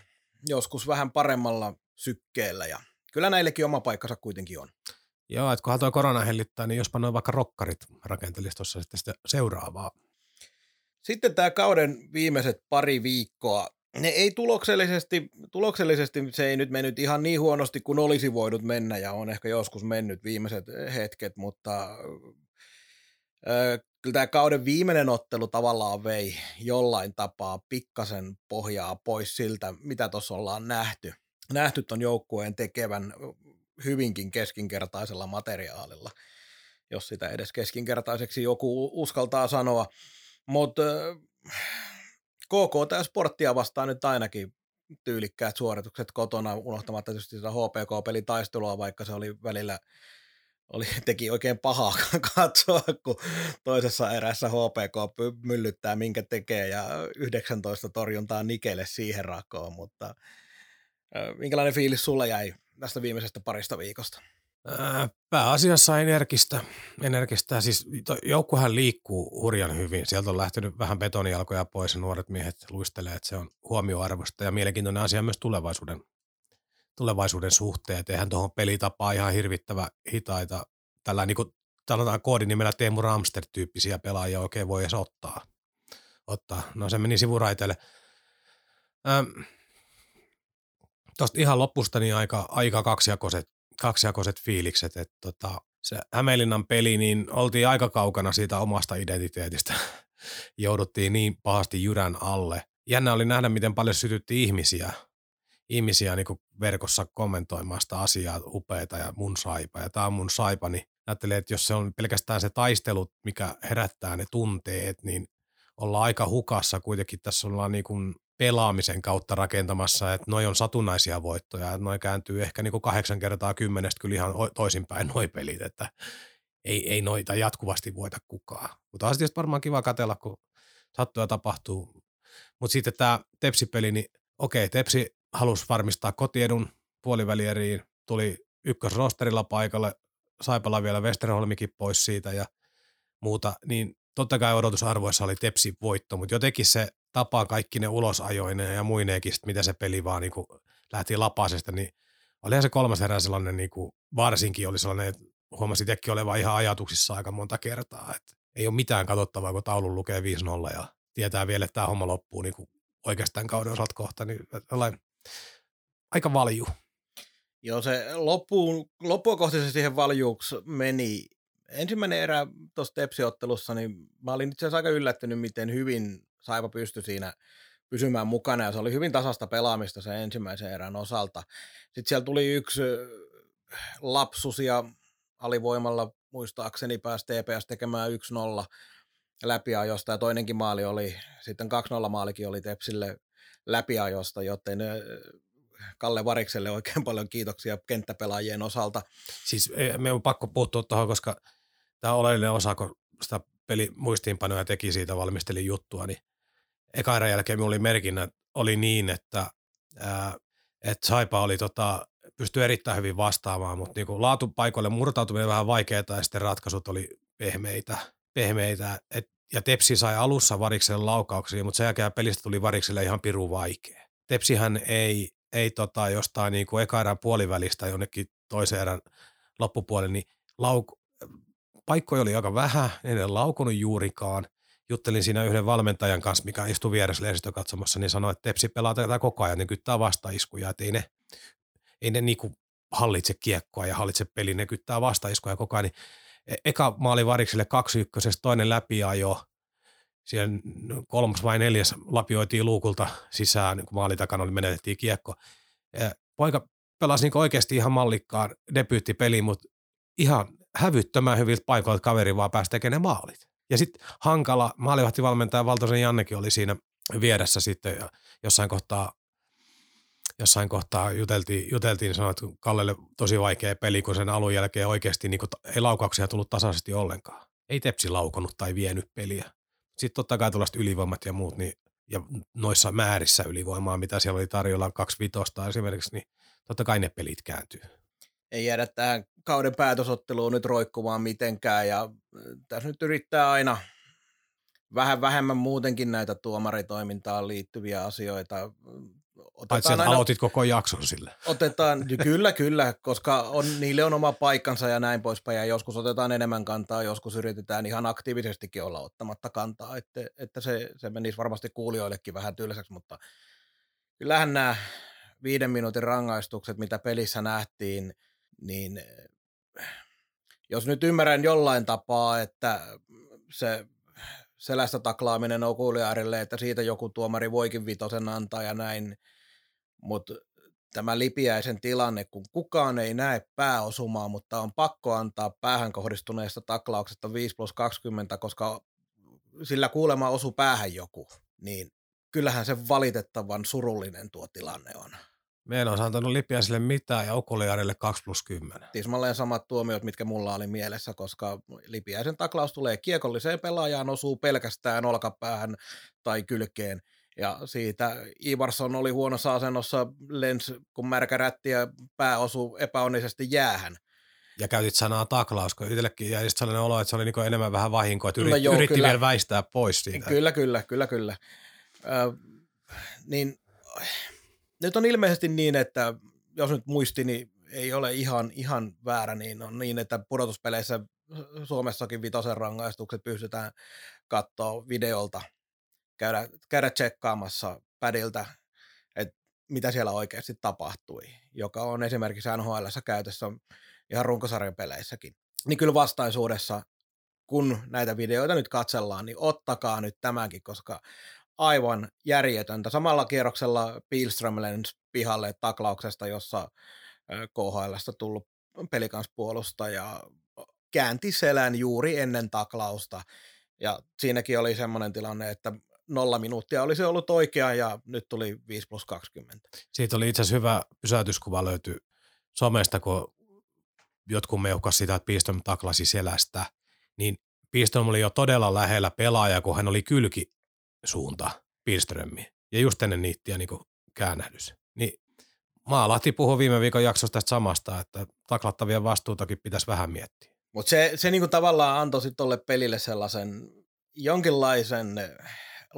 joskus vähän paremmalla sykkeellä ja kyllä näillekin oma paikkansa kuitenkin on. Joo, että kunhan tuo korona hellittää, niin jospa noin vaikka rokkarit rakentelisi tuossa sitten sitä seuraavaa. Sitten tämä kauden viimeiset pari viikkoa, ne ei tuloksellisesti, tuloksellisesti se ei nyt mennyt ihan niin huonosti kuin olisi voinut mennä ja on ehkä joskus mennyt viimeiset hetket, mutta kyllä tämä kauden viimeinen ottelu tavallaan vei jollain tapaa pikkasen pohjaa pois siltä, mitä tuossa ollaan nähty. Nähty ton joukkueen tekevän hyvinkin keskinkertaisella materiaalilla, jos sitä edes keskinkertaiseksi joku uskaltaa sanoa. Mutta KK tämä sporttia vastaan nyt ainakin tyylikkäät suoritukset kotona, unohtamatta tietysti sitä HPK-pelitaistelua, vaikka se oli välillä oli, <laughs> teki oikein pahaa katsoa, kun toisessa erässä HPK myllyttää minkä tekee ja 19 torjuntaa Nikelle siihen rakoon, mutta minkälainen fiilis sulla jäi tästä viimeisestä parista viikosta? Pääasiassa energistä. energistä. Siis joukkuhan liikkuu hurjan hyvin. Sieltä on lähtenyt vähän betonijalkoja pois ja nuoret miehet luistelee, että se on huomioarvosta ja mielenkiintoinen asia myös tulevaisuuden, tulevaisuuden suhteen. Et eihän tuohon pelitapaa ihan hirvittävä hitaita. Tällä niin kuin sanotaan koodinimellä Teemu Ramster-tyyppisiä pelaajia oikein voi edes ottaa. ottaa. No se meni sivuraiteelle. Ähm, Tuosta ihan lopusta niin aika, aika kaksijakoiset, kaksijakoiset fiilikset, että tota, se Hämeenlinnan peli, niin oltiin aika kaukana siitä omasta identiteetistä. <laughs> Jouduttiin niin pahasti jyrän alle. Jännä oli nähdä, miten paljon sytytti ihmisiä, ihmisiä niin kuin verkossa kommentoimaan sitä asiaa, upeita ja mun saipa ja tämä on mun saipa, niin että jos se on pelkästään se taistelu, mikä herättää ne tunteet, niin ollaan aika hukassa kuitenkin. Tässä ollaan niin kuin pelaamisen kautta rakentamassa, että noi on satunnaisia voittoja, että noi kääntyy ehkä niin kuin kahdeksan kertaa kymmenestä kyllä ihan toisinpäin noi pelit, että ei, ei noita jatkuvasti voita kukaan. Mutta on tietysti varmaan kiva katella, kun sattuu ja tapahtuu. Mutta sitten tämä Tepsi-peli, niin okei, Tepsi halusi varmistaa kotiedun puolivälieriin, tuli ykkösrosterilla paikalle, Saipala vielä Westerholmikin pois siitä ja muuta, niin totta kai odotusarvoissa oli Tepsi voitto, mutta jotenkin se tapaa kaikki ne ulosajoineen ja muineenkin, mitä se peli vaan niin lähti lapasesta, niin olihan se kolmas erä sellainen, niin kuin varsinkin oli sellainen, että huomasi itsekin olevan ihan ajatuksissa aika monta kertaa, että ei ole mitään katsottavaa, kun taulun lukee 5-0 ja tietää vielä, että tämä homma loppuu niin kuin oikeastaan kauden osalta kohta, niin aika valju. Joo, se loppuun, loppua kohti siihen valjuuksi meni. Ensimmäinen erä tuossa Tepsi-ottelussa, niin mä olin itse asiassa aika yllättynyt, miten hyvin Saipa pystyi siinä pysymään mukana ja se oli hyvin tasasta pelaamista sen ensimmäisen erän osalta. Sitten siellä tuli yksi lapsus ja alivoimalla muistaakseni pääsi TPS tekemään 1-0 läpiajosta ja toinenkin maali oli, sitten 2-0 maalikin oli Tepsille läpiajosta, joten Kalle Varikselle oikein paljon kiitoksia kenttäpelaajien osalta. Siis e, me on pakko puuttua tuohon, koska tämä on oleellinen osa, kun sitä peli muistiinpanoja teki siitä, valmistelin juttua, niin eka erän jälkeen minulla oli merkinnä, oli niin, että, ää, että Saipa oli tota, pystyi erittäin hyvin vastaamaan, mutta niin laatupaikoille murtautuminen vähän vaikeaa ja sitten ratkaisut oli pehmeitä. pehmeitä. Et, ja Tepsi sai alussa Varikselle laukauksia, mutta sen jälkeen pelistä tuli Varikselle ihan piru vaikea. Tepsihän ei, ei tota, jostain niin kuin eka erän puolivälistä jonnekin toisen erän loppupuolelle, niin lauk- paikkoja oli aika vähän, en laukunut juurikaan juttelin siinä yhden valmentajan kanssa, mikä istui vieressä lehdistö katsomassa, niin sanoi, että Tepsi pelaa tätä koko ajan, niin kyttää vastaiskuja, että ei ne, ei ne niinku hallitse kiekkoa ja hallitse peli, ne kyttää vastaiskuja koko ajan. Niin eka maali varikselle kaksi ykkösestä, toinen läpiajo, siellä kolmas vai neljäs lapioitiin luukulta sisään, kun maali takana oli menetettiin kiekko. Poika pelasi niin oikeasti ihan mallikkaan debyyttipeli, mutta ihan hävyttömän hyviltä paikoilta kaveri vaan pääsi tekemään maalit. Ja sitten hankala, maalivahtivalmentaja Valtosen Jannekin oli siinä vieressä sitten jossain kohtaa jossain kohtaa juteltiin, juteltiin sanoin, että Kallelle tosi vaikea peli, kun sen alun jälkeen oikeasti niin ei laukauksia tullut tasaisesti ollenkaan. Ei Tepsi laukonut tai vienyt peliä. Sitten totta kai tuollaiset ylivoimat ja muut, niin, ja noissa määrissä ylivoimaa, mitä siellä oli tarjolla, kaksi vitosta esimerkiksi, niin totta kai ne pelit kääntyy ei jäädä tähän kauden päätösotteluun nyt roikkumaan mitenkään ja tässä nyt yrittää aina, vähän vähemmän muutenkin näitä tuomaritoimintaan liittyviä asioita. Paitsi, että aloitit koko jakson sille. Otetaan, kyllä, kyllä, koska on, niille on oma paikkansa ja näin poispäin, ja joskus otetaan enemmän kantaa, joskus yritetään ihan aktiivisestikin olla ottamatta kantaa, että, että se, se menisi varmasti kuulijoillekin vähän tylsäksi, mutta kyllähän nämä viiden minuutin rangaistukset, mitä pelissä nähtiin, niin jos nyt ymmärrän jollain tapaa, että se selästä taklaaminen on kuulijaarille, että siitä joku tuomari voikin vitosen antaa ja näin, mutta tämä lipiäisen tilanne, kun kukaan ei näe pääosumaa, mutta on pakko antaa päähän kohdistuneesta taklauksesta 5 plus 20, koska sillä kuulema osu päähän joku, niin kyllähän se valitettavan surullinen tuo tilanne on. Me en olisi antanut Lipiäiselle mitään ja Okuliarille 2 plus 10. Tismalleen samat tuomiot, mitkä mulla oli mielessä, koska Lipiäisen taklaus tulee kiekolliseen pelaajaan, osuu pelkästään olkapäähän tai kylkeen. Ja siitä Ivarsson oli huonossa asennossa, lens kun märkä rätti ja pää osuu epäonnisesti jäähän. Ja käytit sanaa taklaus, kun itsellekin jäi sellainen olo, että se oli niin enemmän vähän vahinkoa, että yrit, no joo, yritti kyllä. vielä väistää pois siitä. Kyllä, kyllä, kyllä, kyllä. Ö, niin nyt on ilmeisesti niin, että jos nyt muistini ei ole ihan, ihan väärä, niin on niin, että pudotuspeleissä Suomessakin vitosen rangaistukset pystytään katsoa videolta, käydä, käydä tsekkaamassa pädiltä, että mitä siellä oikeasti tapahtui, joka on esimerkiksi NHL käytössä ihan runkosarjan peleissäkin. Niin kyllä vastaisuudessa, kun näitä videoita nyt katsellaan, niin ottakaa nyt tämäkin, koska aivan järjetöntä. Samalla kierroksella Pilström pihalle taklauksesta, jossa KHLstä tullut pelikanspuolustaja käänti selän juuri ennen taklausta. Ja siinäkin oli semmoinen tilanne, että nolla minuuttia olisi ollut oikea ja nyt tuli 5 plus 20. Siitä oli itse asiassa hyvä pysäytyskuva löyty somesta, kun jotkut meuhkas sitä, että Piston taklasi selästä, niin Piston oli jo todella lähellä pelaaja, kun hän oli kylki suunta Pilströmiin. Ja just ennen niittiä niin käännähdys. Niin Maalahti puhui viime viikon jaksosta tästä samasta, että taklattavia vastuutakin pitäisi vähän miettiä. Mutta se, se niinku tavallaan antoi sitten tolle pelille sellaisen jonkinlaisen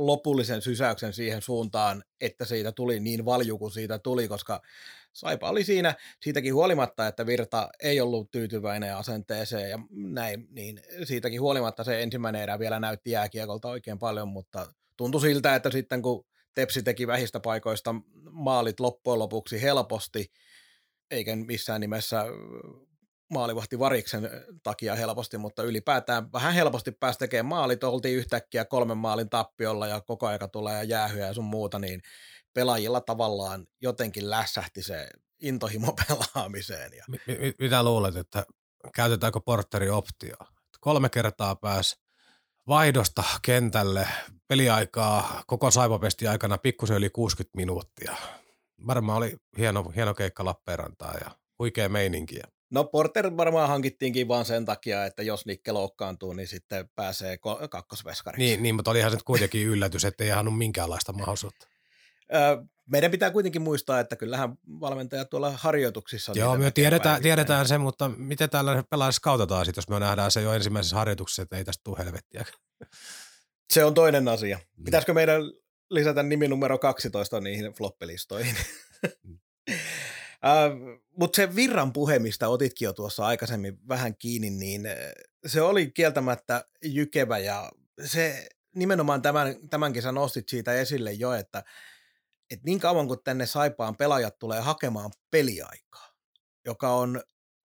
lopullisen sysäyksen siihen suuntaan, että siitä tuli niin valju kuin siitä tuli, koska Saipa oli siinä siitäkin huolimatta, että Virta ei ollut tyytyväinen asenteeseen ja näin, niin siitäkin huolimatta se ensimmäinen erä vielä näytti jääkiekolta oikein paljon, mutta tuntui siltä, että sitten kun Tepsi teki vähistä paikoista maalit loppujen lopuksi helposti, eikä missään nimessä maalivahti variksen takia helposti, mutta ylipäätään vähän helposti pääsi tekemään maalit, oltiin yhtäkkiä kolmen maalin tappiolla ja koko aika tulee jäähyä ja sun muuta, niin pelaajilla tavallaan jotenkin lässähti se intohimo <laughs> pelaamiseen. Ja... Mitä luulet, että käytetäänkö porteri optio? Kolme kertaa pääsi vaihdosta kentälle peliaikaa koko Saipapesti aikana pikkusen yli 60 minuuttia. Varmaan oli hieno, hieno keikka Lappeenrantaa ja huikea meininki. No Porter varmaan hankittiinkin vaan sen takia, että jos Nikke loukkaantuu, niin sitten pääsee kakkosveskariksi. Niin, niin mutta olihan se kuitenkin yllätys, että ei ole minkäänlaista mahdollisuutta. Meidän pitää kuitenkin muistaa, että kyllähän valmentajat tuolla harjoituksissa... Joo, me tiedetään, tiedetään se, mutta miten täällä pelaajassa kautetaan sitten, jos me nähdään se jo ensimmäisessä harjoituksessa, että ei tästä tule helvettiä. <laughs> Se on toinen asia. Mm. Pitäisikö meidän lisätä nimi numero 12 niihin floppelistoihin? <laughs> Uh, Mutta se virran puhe, mistä otitkin jo tuossa aikaisemmin vähän kiinni, niin se oli kieltämättä jykevä ja se nimenomaan tämän, tämän kesän nostit siitä esille jo, että, että niin kauan kuin tänne Saipaan pelaajat tulee hakemaan peliaikaa, joka on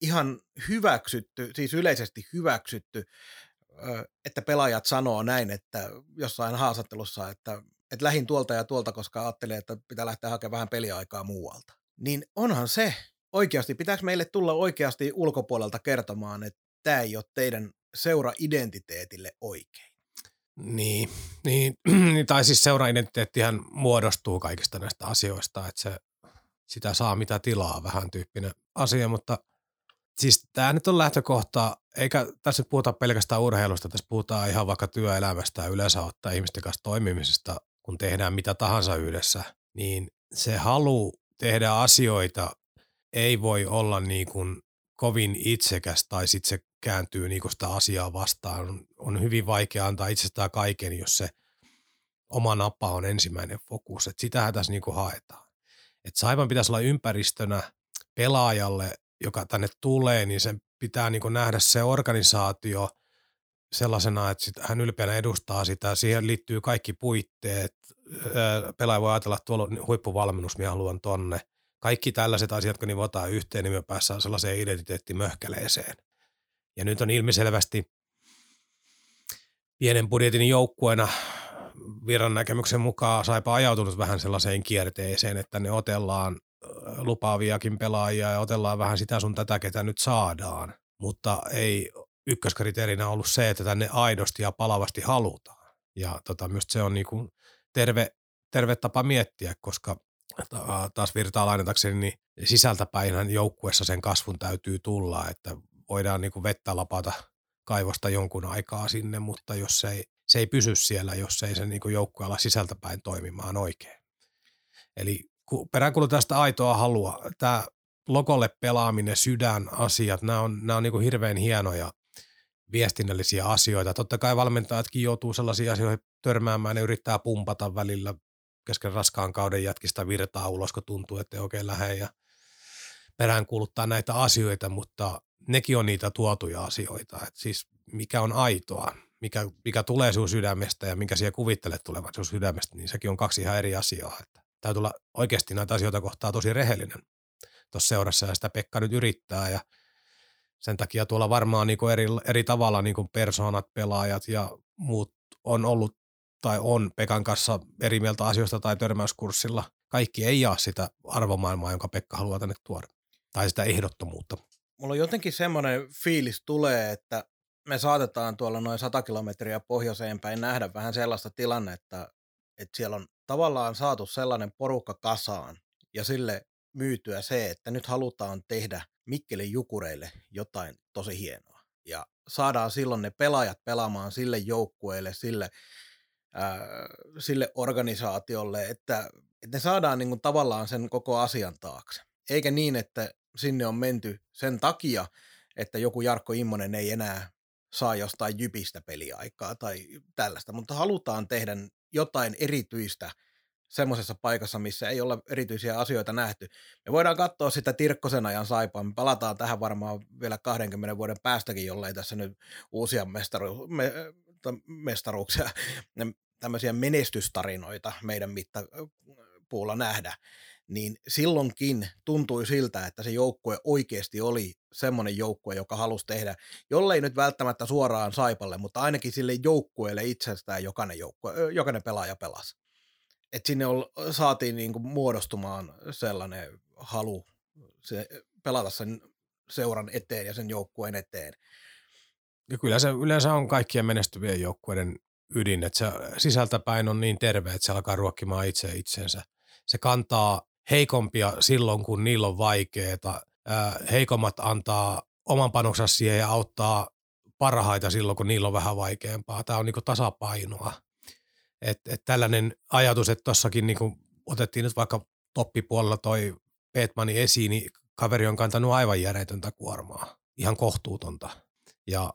ihan hyväksytty, siis yleisesti hyväksytty että pelaajat sanoo näin, että jossain haastattelussa, että, että lähin tuolta ja tuolta, koska ajattelee, että pitää lähteä hakemaan vähän peliaikaa muualta. Niin onhan se oikeasti, pitääkö meille tulla oikeasti ulkopuolelta kertomaan, että tämä ei ole teidän seura-identiteetille oikein? Niin, niin, <clears throat> tai siis seura-identiteettihän muodostuu kaikista näistä asioista, että se, sitä saa mitä tilaa vähän tyyppinen asia, mutta siis tämä nyt on lähtökohta, eikä tässä puhuta pelkästään urheilusta, tässä puhutaan ihan vaikka työelämästä ja yleensä ottaa ihmisten kanssa toimimisesta, kun tehdään mitä tahansa yhdessä, niin se halu tehdä asioita ei voi olla niin kuin kovin itsekäs tai sitten se kääntyy niinku sitä asiaa vastaan. On, hyvin vaikea antaa itsestään kaiken, jos se oma napa on ensimmäinen fokus. Et sitähän tässä niinku haetaan. Et Saipan pitäisi olla ympäristönä pelaajalle, joka tänne tulee, niin sen pitää niinku nähdä se organisaatio sellaisena, että sit hän ylpeänä edustaa sitä. Siihen liittyy kaikki puitteet. Pelaaja voi ajatella, että tuolla on huippuvalmennus, minä haluan tonne. Kaikki tällaiset asiat, kun nivotaan yhteen, niin me päässään sellaiseen identiteettimöhkäleeseen. Ja nyt on ilmiselvästi pienen budjetin joukkueena virran näkemyksen mukaan Saipa ajautunut vähän sellaiseen kierteeseen, että ne otellaan lupaaviakin pelaajia ja otellaan vähän sitä sun tätä, ketä nyt saadaan. Mutta ei ykköskriteerinä ollut se, että tänne aidosti ja palavasti halutaan. Ja tota, myös se on niinku terve, terve tapa miettiä, koska taas virtaa lainatakseni, niin sisältäpäinhän joukkuessa sen kasvun täytyy tulla, että voidaan niinku vettä lapata kaivosta jonkun aikaa sinne, mutta jos se ei, se ei pysy siellä, jos ei se niinku joukkue ala sisältäpäin toimimaan oikein. Eli peräänkuulutan tästä aitoa halua. Tämä logolle pelaaminen, sydän, asiat, nämä on, nämä on niin hirveän hienoja viestinnällisiä asioita. Totta kai valmentajatkin joutuu sellaisiin asioihin törmäämään, ne yrittää pumpata välillä kesken raskaan kauden jätkistä virtaa ulos, kun tuntuu, että ei oikein lähde ja peräänkuuluttaa näitä asioita, mutta nekin on niitä tuotuja asioita. Et siis mikä on aitoa, mikä, mikä tulee sinun sydämestä ja minkä siellä kuvittelet tulevan sinun sydämestä, niin sekin on kaksi ihan eri asiaa. Että täytyy olla oikeasti näitä asioita kohtaa tosi rehellinen tuossa seurassa ja sitä Pekka nyt yrittää ja sen takia tuolla varmaan niin eri, eri tavalla niin persoonat, pelaajat ja muut on ollut tai on Pekan kanssa eri mieltä asioista tai törmäyskurssilla. Kaikki ei jaa sitä arvomaailmaa, jonka Pekka haluaa tänne tuoda, tai sitä ehdottomuutta. Mulla on jotenkin semmoinen fiilis tulee, että me saatetaan tuolla noin 100 kilometriä pohjoiseen päin nähdä vähän sellaista tilannetta, että siellä on tavallaan saatu sellainen porukka kasaan ja sille myytyä se, että nyt halutaan tehdä Mikkelin jukureille jotain tosi hienoa. Ja saadaan silloin ne pelaajat pelaamaan sille joukkueelle, sille, ää, sille organisaatiolle, että, että ne saadaan niin kuin tavallaan sen koko asian taakse. Eikä niin, että sinne on menty sen takia, että joku Jarkko Immonen ei enää saa jostain jypistä peliaikaa tai tällaista, mutta halutaan tehdä jotain erityistä semmoisessa paikassa, missä ei olla erityisiä asioita nähty. Me voidaan katsoa sitä Tirkkosen ajan saipaa, me palataan tähän varmaan vielä 20 vuoden päästäkin, jollei tässä nyt uusia mestaru- me, mestaruuksia, tämmöisiä menestystarinoita meidän mittapuulla nähdä, niin silloinkin tuntui siltä, että se joukkue oikeasti oli semmoinen joukkue, joka halusi tehdä, jollei nyt välttämättä suoraan Saipalle, mutta ainakin sille joukkueelle itsestään jokainen, joukkue, jokainen pelaaja pelasi. Et sinne ol, saatiin niinku muodostumaan sellainen halu se, pelata sen seuran eteen ja sen joukkueen eteen. Ja kyllä se yleensä on kaikkien menestyvien joukkueiden ydin, että se sisältäpäin on niin terve, että se alkaa ruokkimaan itse itsensä. Se kantaa heikompia silloin, kun niillä on vaikeaa. Heikommat antaa oman panoksensa siihen ja auttaa parhaita silloin, kun niillä on vähän vaikeampaa. Tämä on niin tasapainoa. Et, et tällainen ajatus, että tuossakin niin otettiin nyt vaikka toppipuolella toi Petmani esiin, niin kaveri on kantanut aivan järjetöntä kuormaa, ihan kohtuutonta. Ja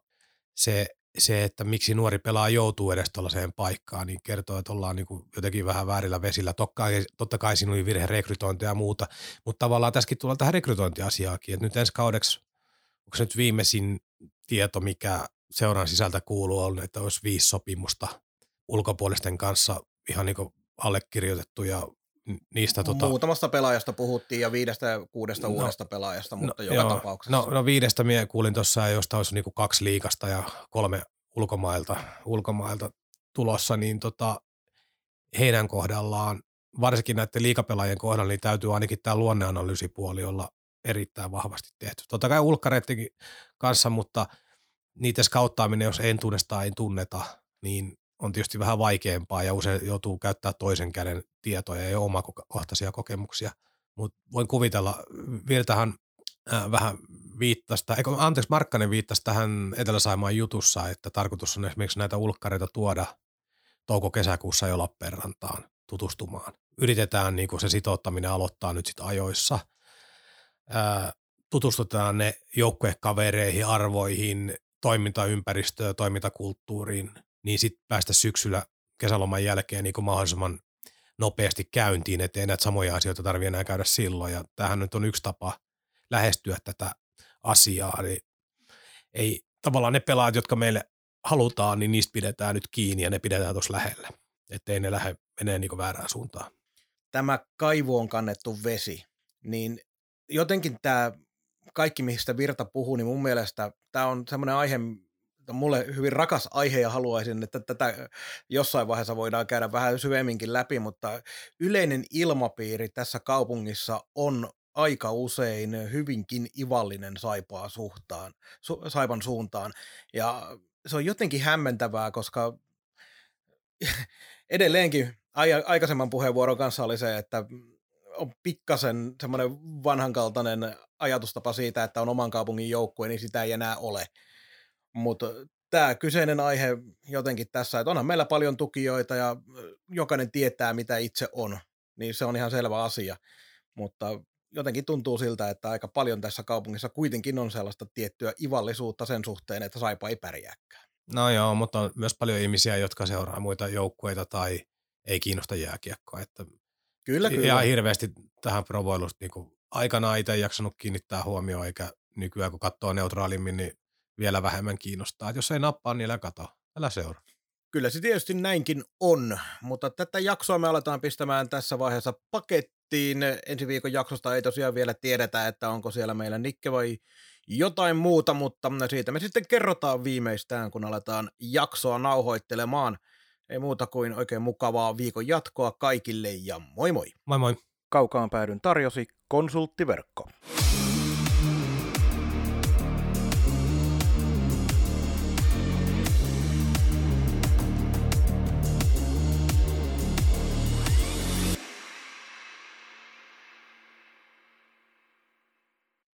se se, että miksi nuori pelaa joutuu edes tuollaiseen paikkaan, niin kertoo, että ollaan niin jotenkin vähän väärillä vesillä. Totta kai, totta kai siinä oli virhe rekrytointia ja muuta, mutta tavallaan tässäkin tulee tähän rekrytointiasiaakin, että nyt ensi kaudeksi, onko se nyt viimeisin tieto, mikä seuran sisältä kuuluu, on, että olisi viisi sopimusta ulkopuolisten kanssa ihan niin allekirjoitettu ja niistä tota... Muutamasta pelaajasta puhuttiin ja viidestä ja kuudesta no, uudesta pelaajasta, mutta no, joka joo, tapauksessa. No, no viidestä minä kuulin tuossa, josta olisi niinku kaksi liikasta ja kolme ulkomailta, ulkomailta tulossa, niin tota, heidän kohdallaan, varsinkin näiden liikapelaajien kohdalla, niin täytyy ainakin tämä luonneanalyysipuoli olla erittäin vahvasti tehty. Totta kai ulkkareittikin kanssa, mutta niitä skauttaaminen, jos en tunne tai ei tunneta, niin on tietysti vähän vaikeampaa ja usein joutuu käyttää toisen käden tietoja ja omakohtaisia kokemuksia. Mutta voin kuvitella, Virtahan äh, vähän viittasi, eikö, anteeksi Markkanen viittasi tähän Etelä-Saimaan jutussa, että tarkoitus on esimerkiksi näitä ulkkareita tuoda touko-kesäkuussa jo Lappeenrantaan tutustumaan. Yritetään niin se sitouttaminen aloittaa nyt sitten ajoissa. Ää, tutustutaan ne joukkuekavereihin, arvoihin, toimintaympäristöön, toimintakulttuuriin, niin sitten päästä syksyllä kesäloman jälkeen niin kuin mahdollisimman nopeasti käyntiin, ettei näitä samoja asioita tarvitse enää käydä silloin. Ja tämähän nyt on yksi tapa lähestyä tätä asiaa. Eli ei tavallaan ne pelaajat, jotka meille halutaan, niin niistä pidetään nyt kiinni ja ne pidetään tuossa lähellä, ettei ne lähde menee niin väärään suuntaan. Tämä kaivuon kannettu vesi, niin jotenkin tämä kaikki, mistä Virta puhuu, niin mun mielestä tämä on semmoinen aihe, mulle hyvin rakas aihe ja haluaisin, että tätä jossain vaiheessa voidaan käydä vähän syvemminkin läpi, mutta yleinen ilmapiiri tässä kaupungissa on aika usein hyvinkin ivallinen saipaa suhtaan, su, saipan suuntaan. Ja se on jotenkin hämmentävää, koska <laughs> edelleenkin aikaisemman puheenvuoron kanssa oli se, että on pikkasen semmoinen vanhankaltainen ajatustapa siitä, että on oman kaupungin joukkue, niin sitä ei enää ole. Mutta tämä kyseinen aihe jotenkin tässä, että onhan meillä paljon tukijoita ja jokainen tietää, mitä itse on, niin se on ihan selvä asia. Mutta jotenkin tuntuu siltä, että aika paljon tässä kaupungissa kuitenkin on sellaista tiettyä ivallisuutta sen suhteen, että saipa ei pärjääkään. No joo, mutta on myös paljon ihmisiä, jotka seuraa muita joukkueita tai ei kiinnosta jääkiekkoa. Että kyllä, kyllä. Ja hirveästi tähän provoilusta niin aikanaan itse jaksanut kiinnittää huomioon, eikä nykyään kun katsoo neutraalimmin, niin vielä vähemmän kiinnostaa. Et jos ei nappaa, niin älä kato, älä seuraa. Kyllä se tietysti näinkin on, mutta tätä jaksoa me aletaan pistämään tässä vaiheessa pakettiin. Ensi viikon jaksosta ei tosiaan vielä tiedetä, että onko siellä meillä Nikke vai jotain muuta, mutta siitä me sitten kerrotaan viimeistään, kun aletaan jaksoa nauhoittelemaan. Ei muuta kuin oikein mukavaa viikon jatkoa kaikille ja moi moi! Moi moi! Kaukaan päädyn tarjosi konsulttiverkko.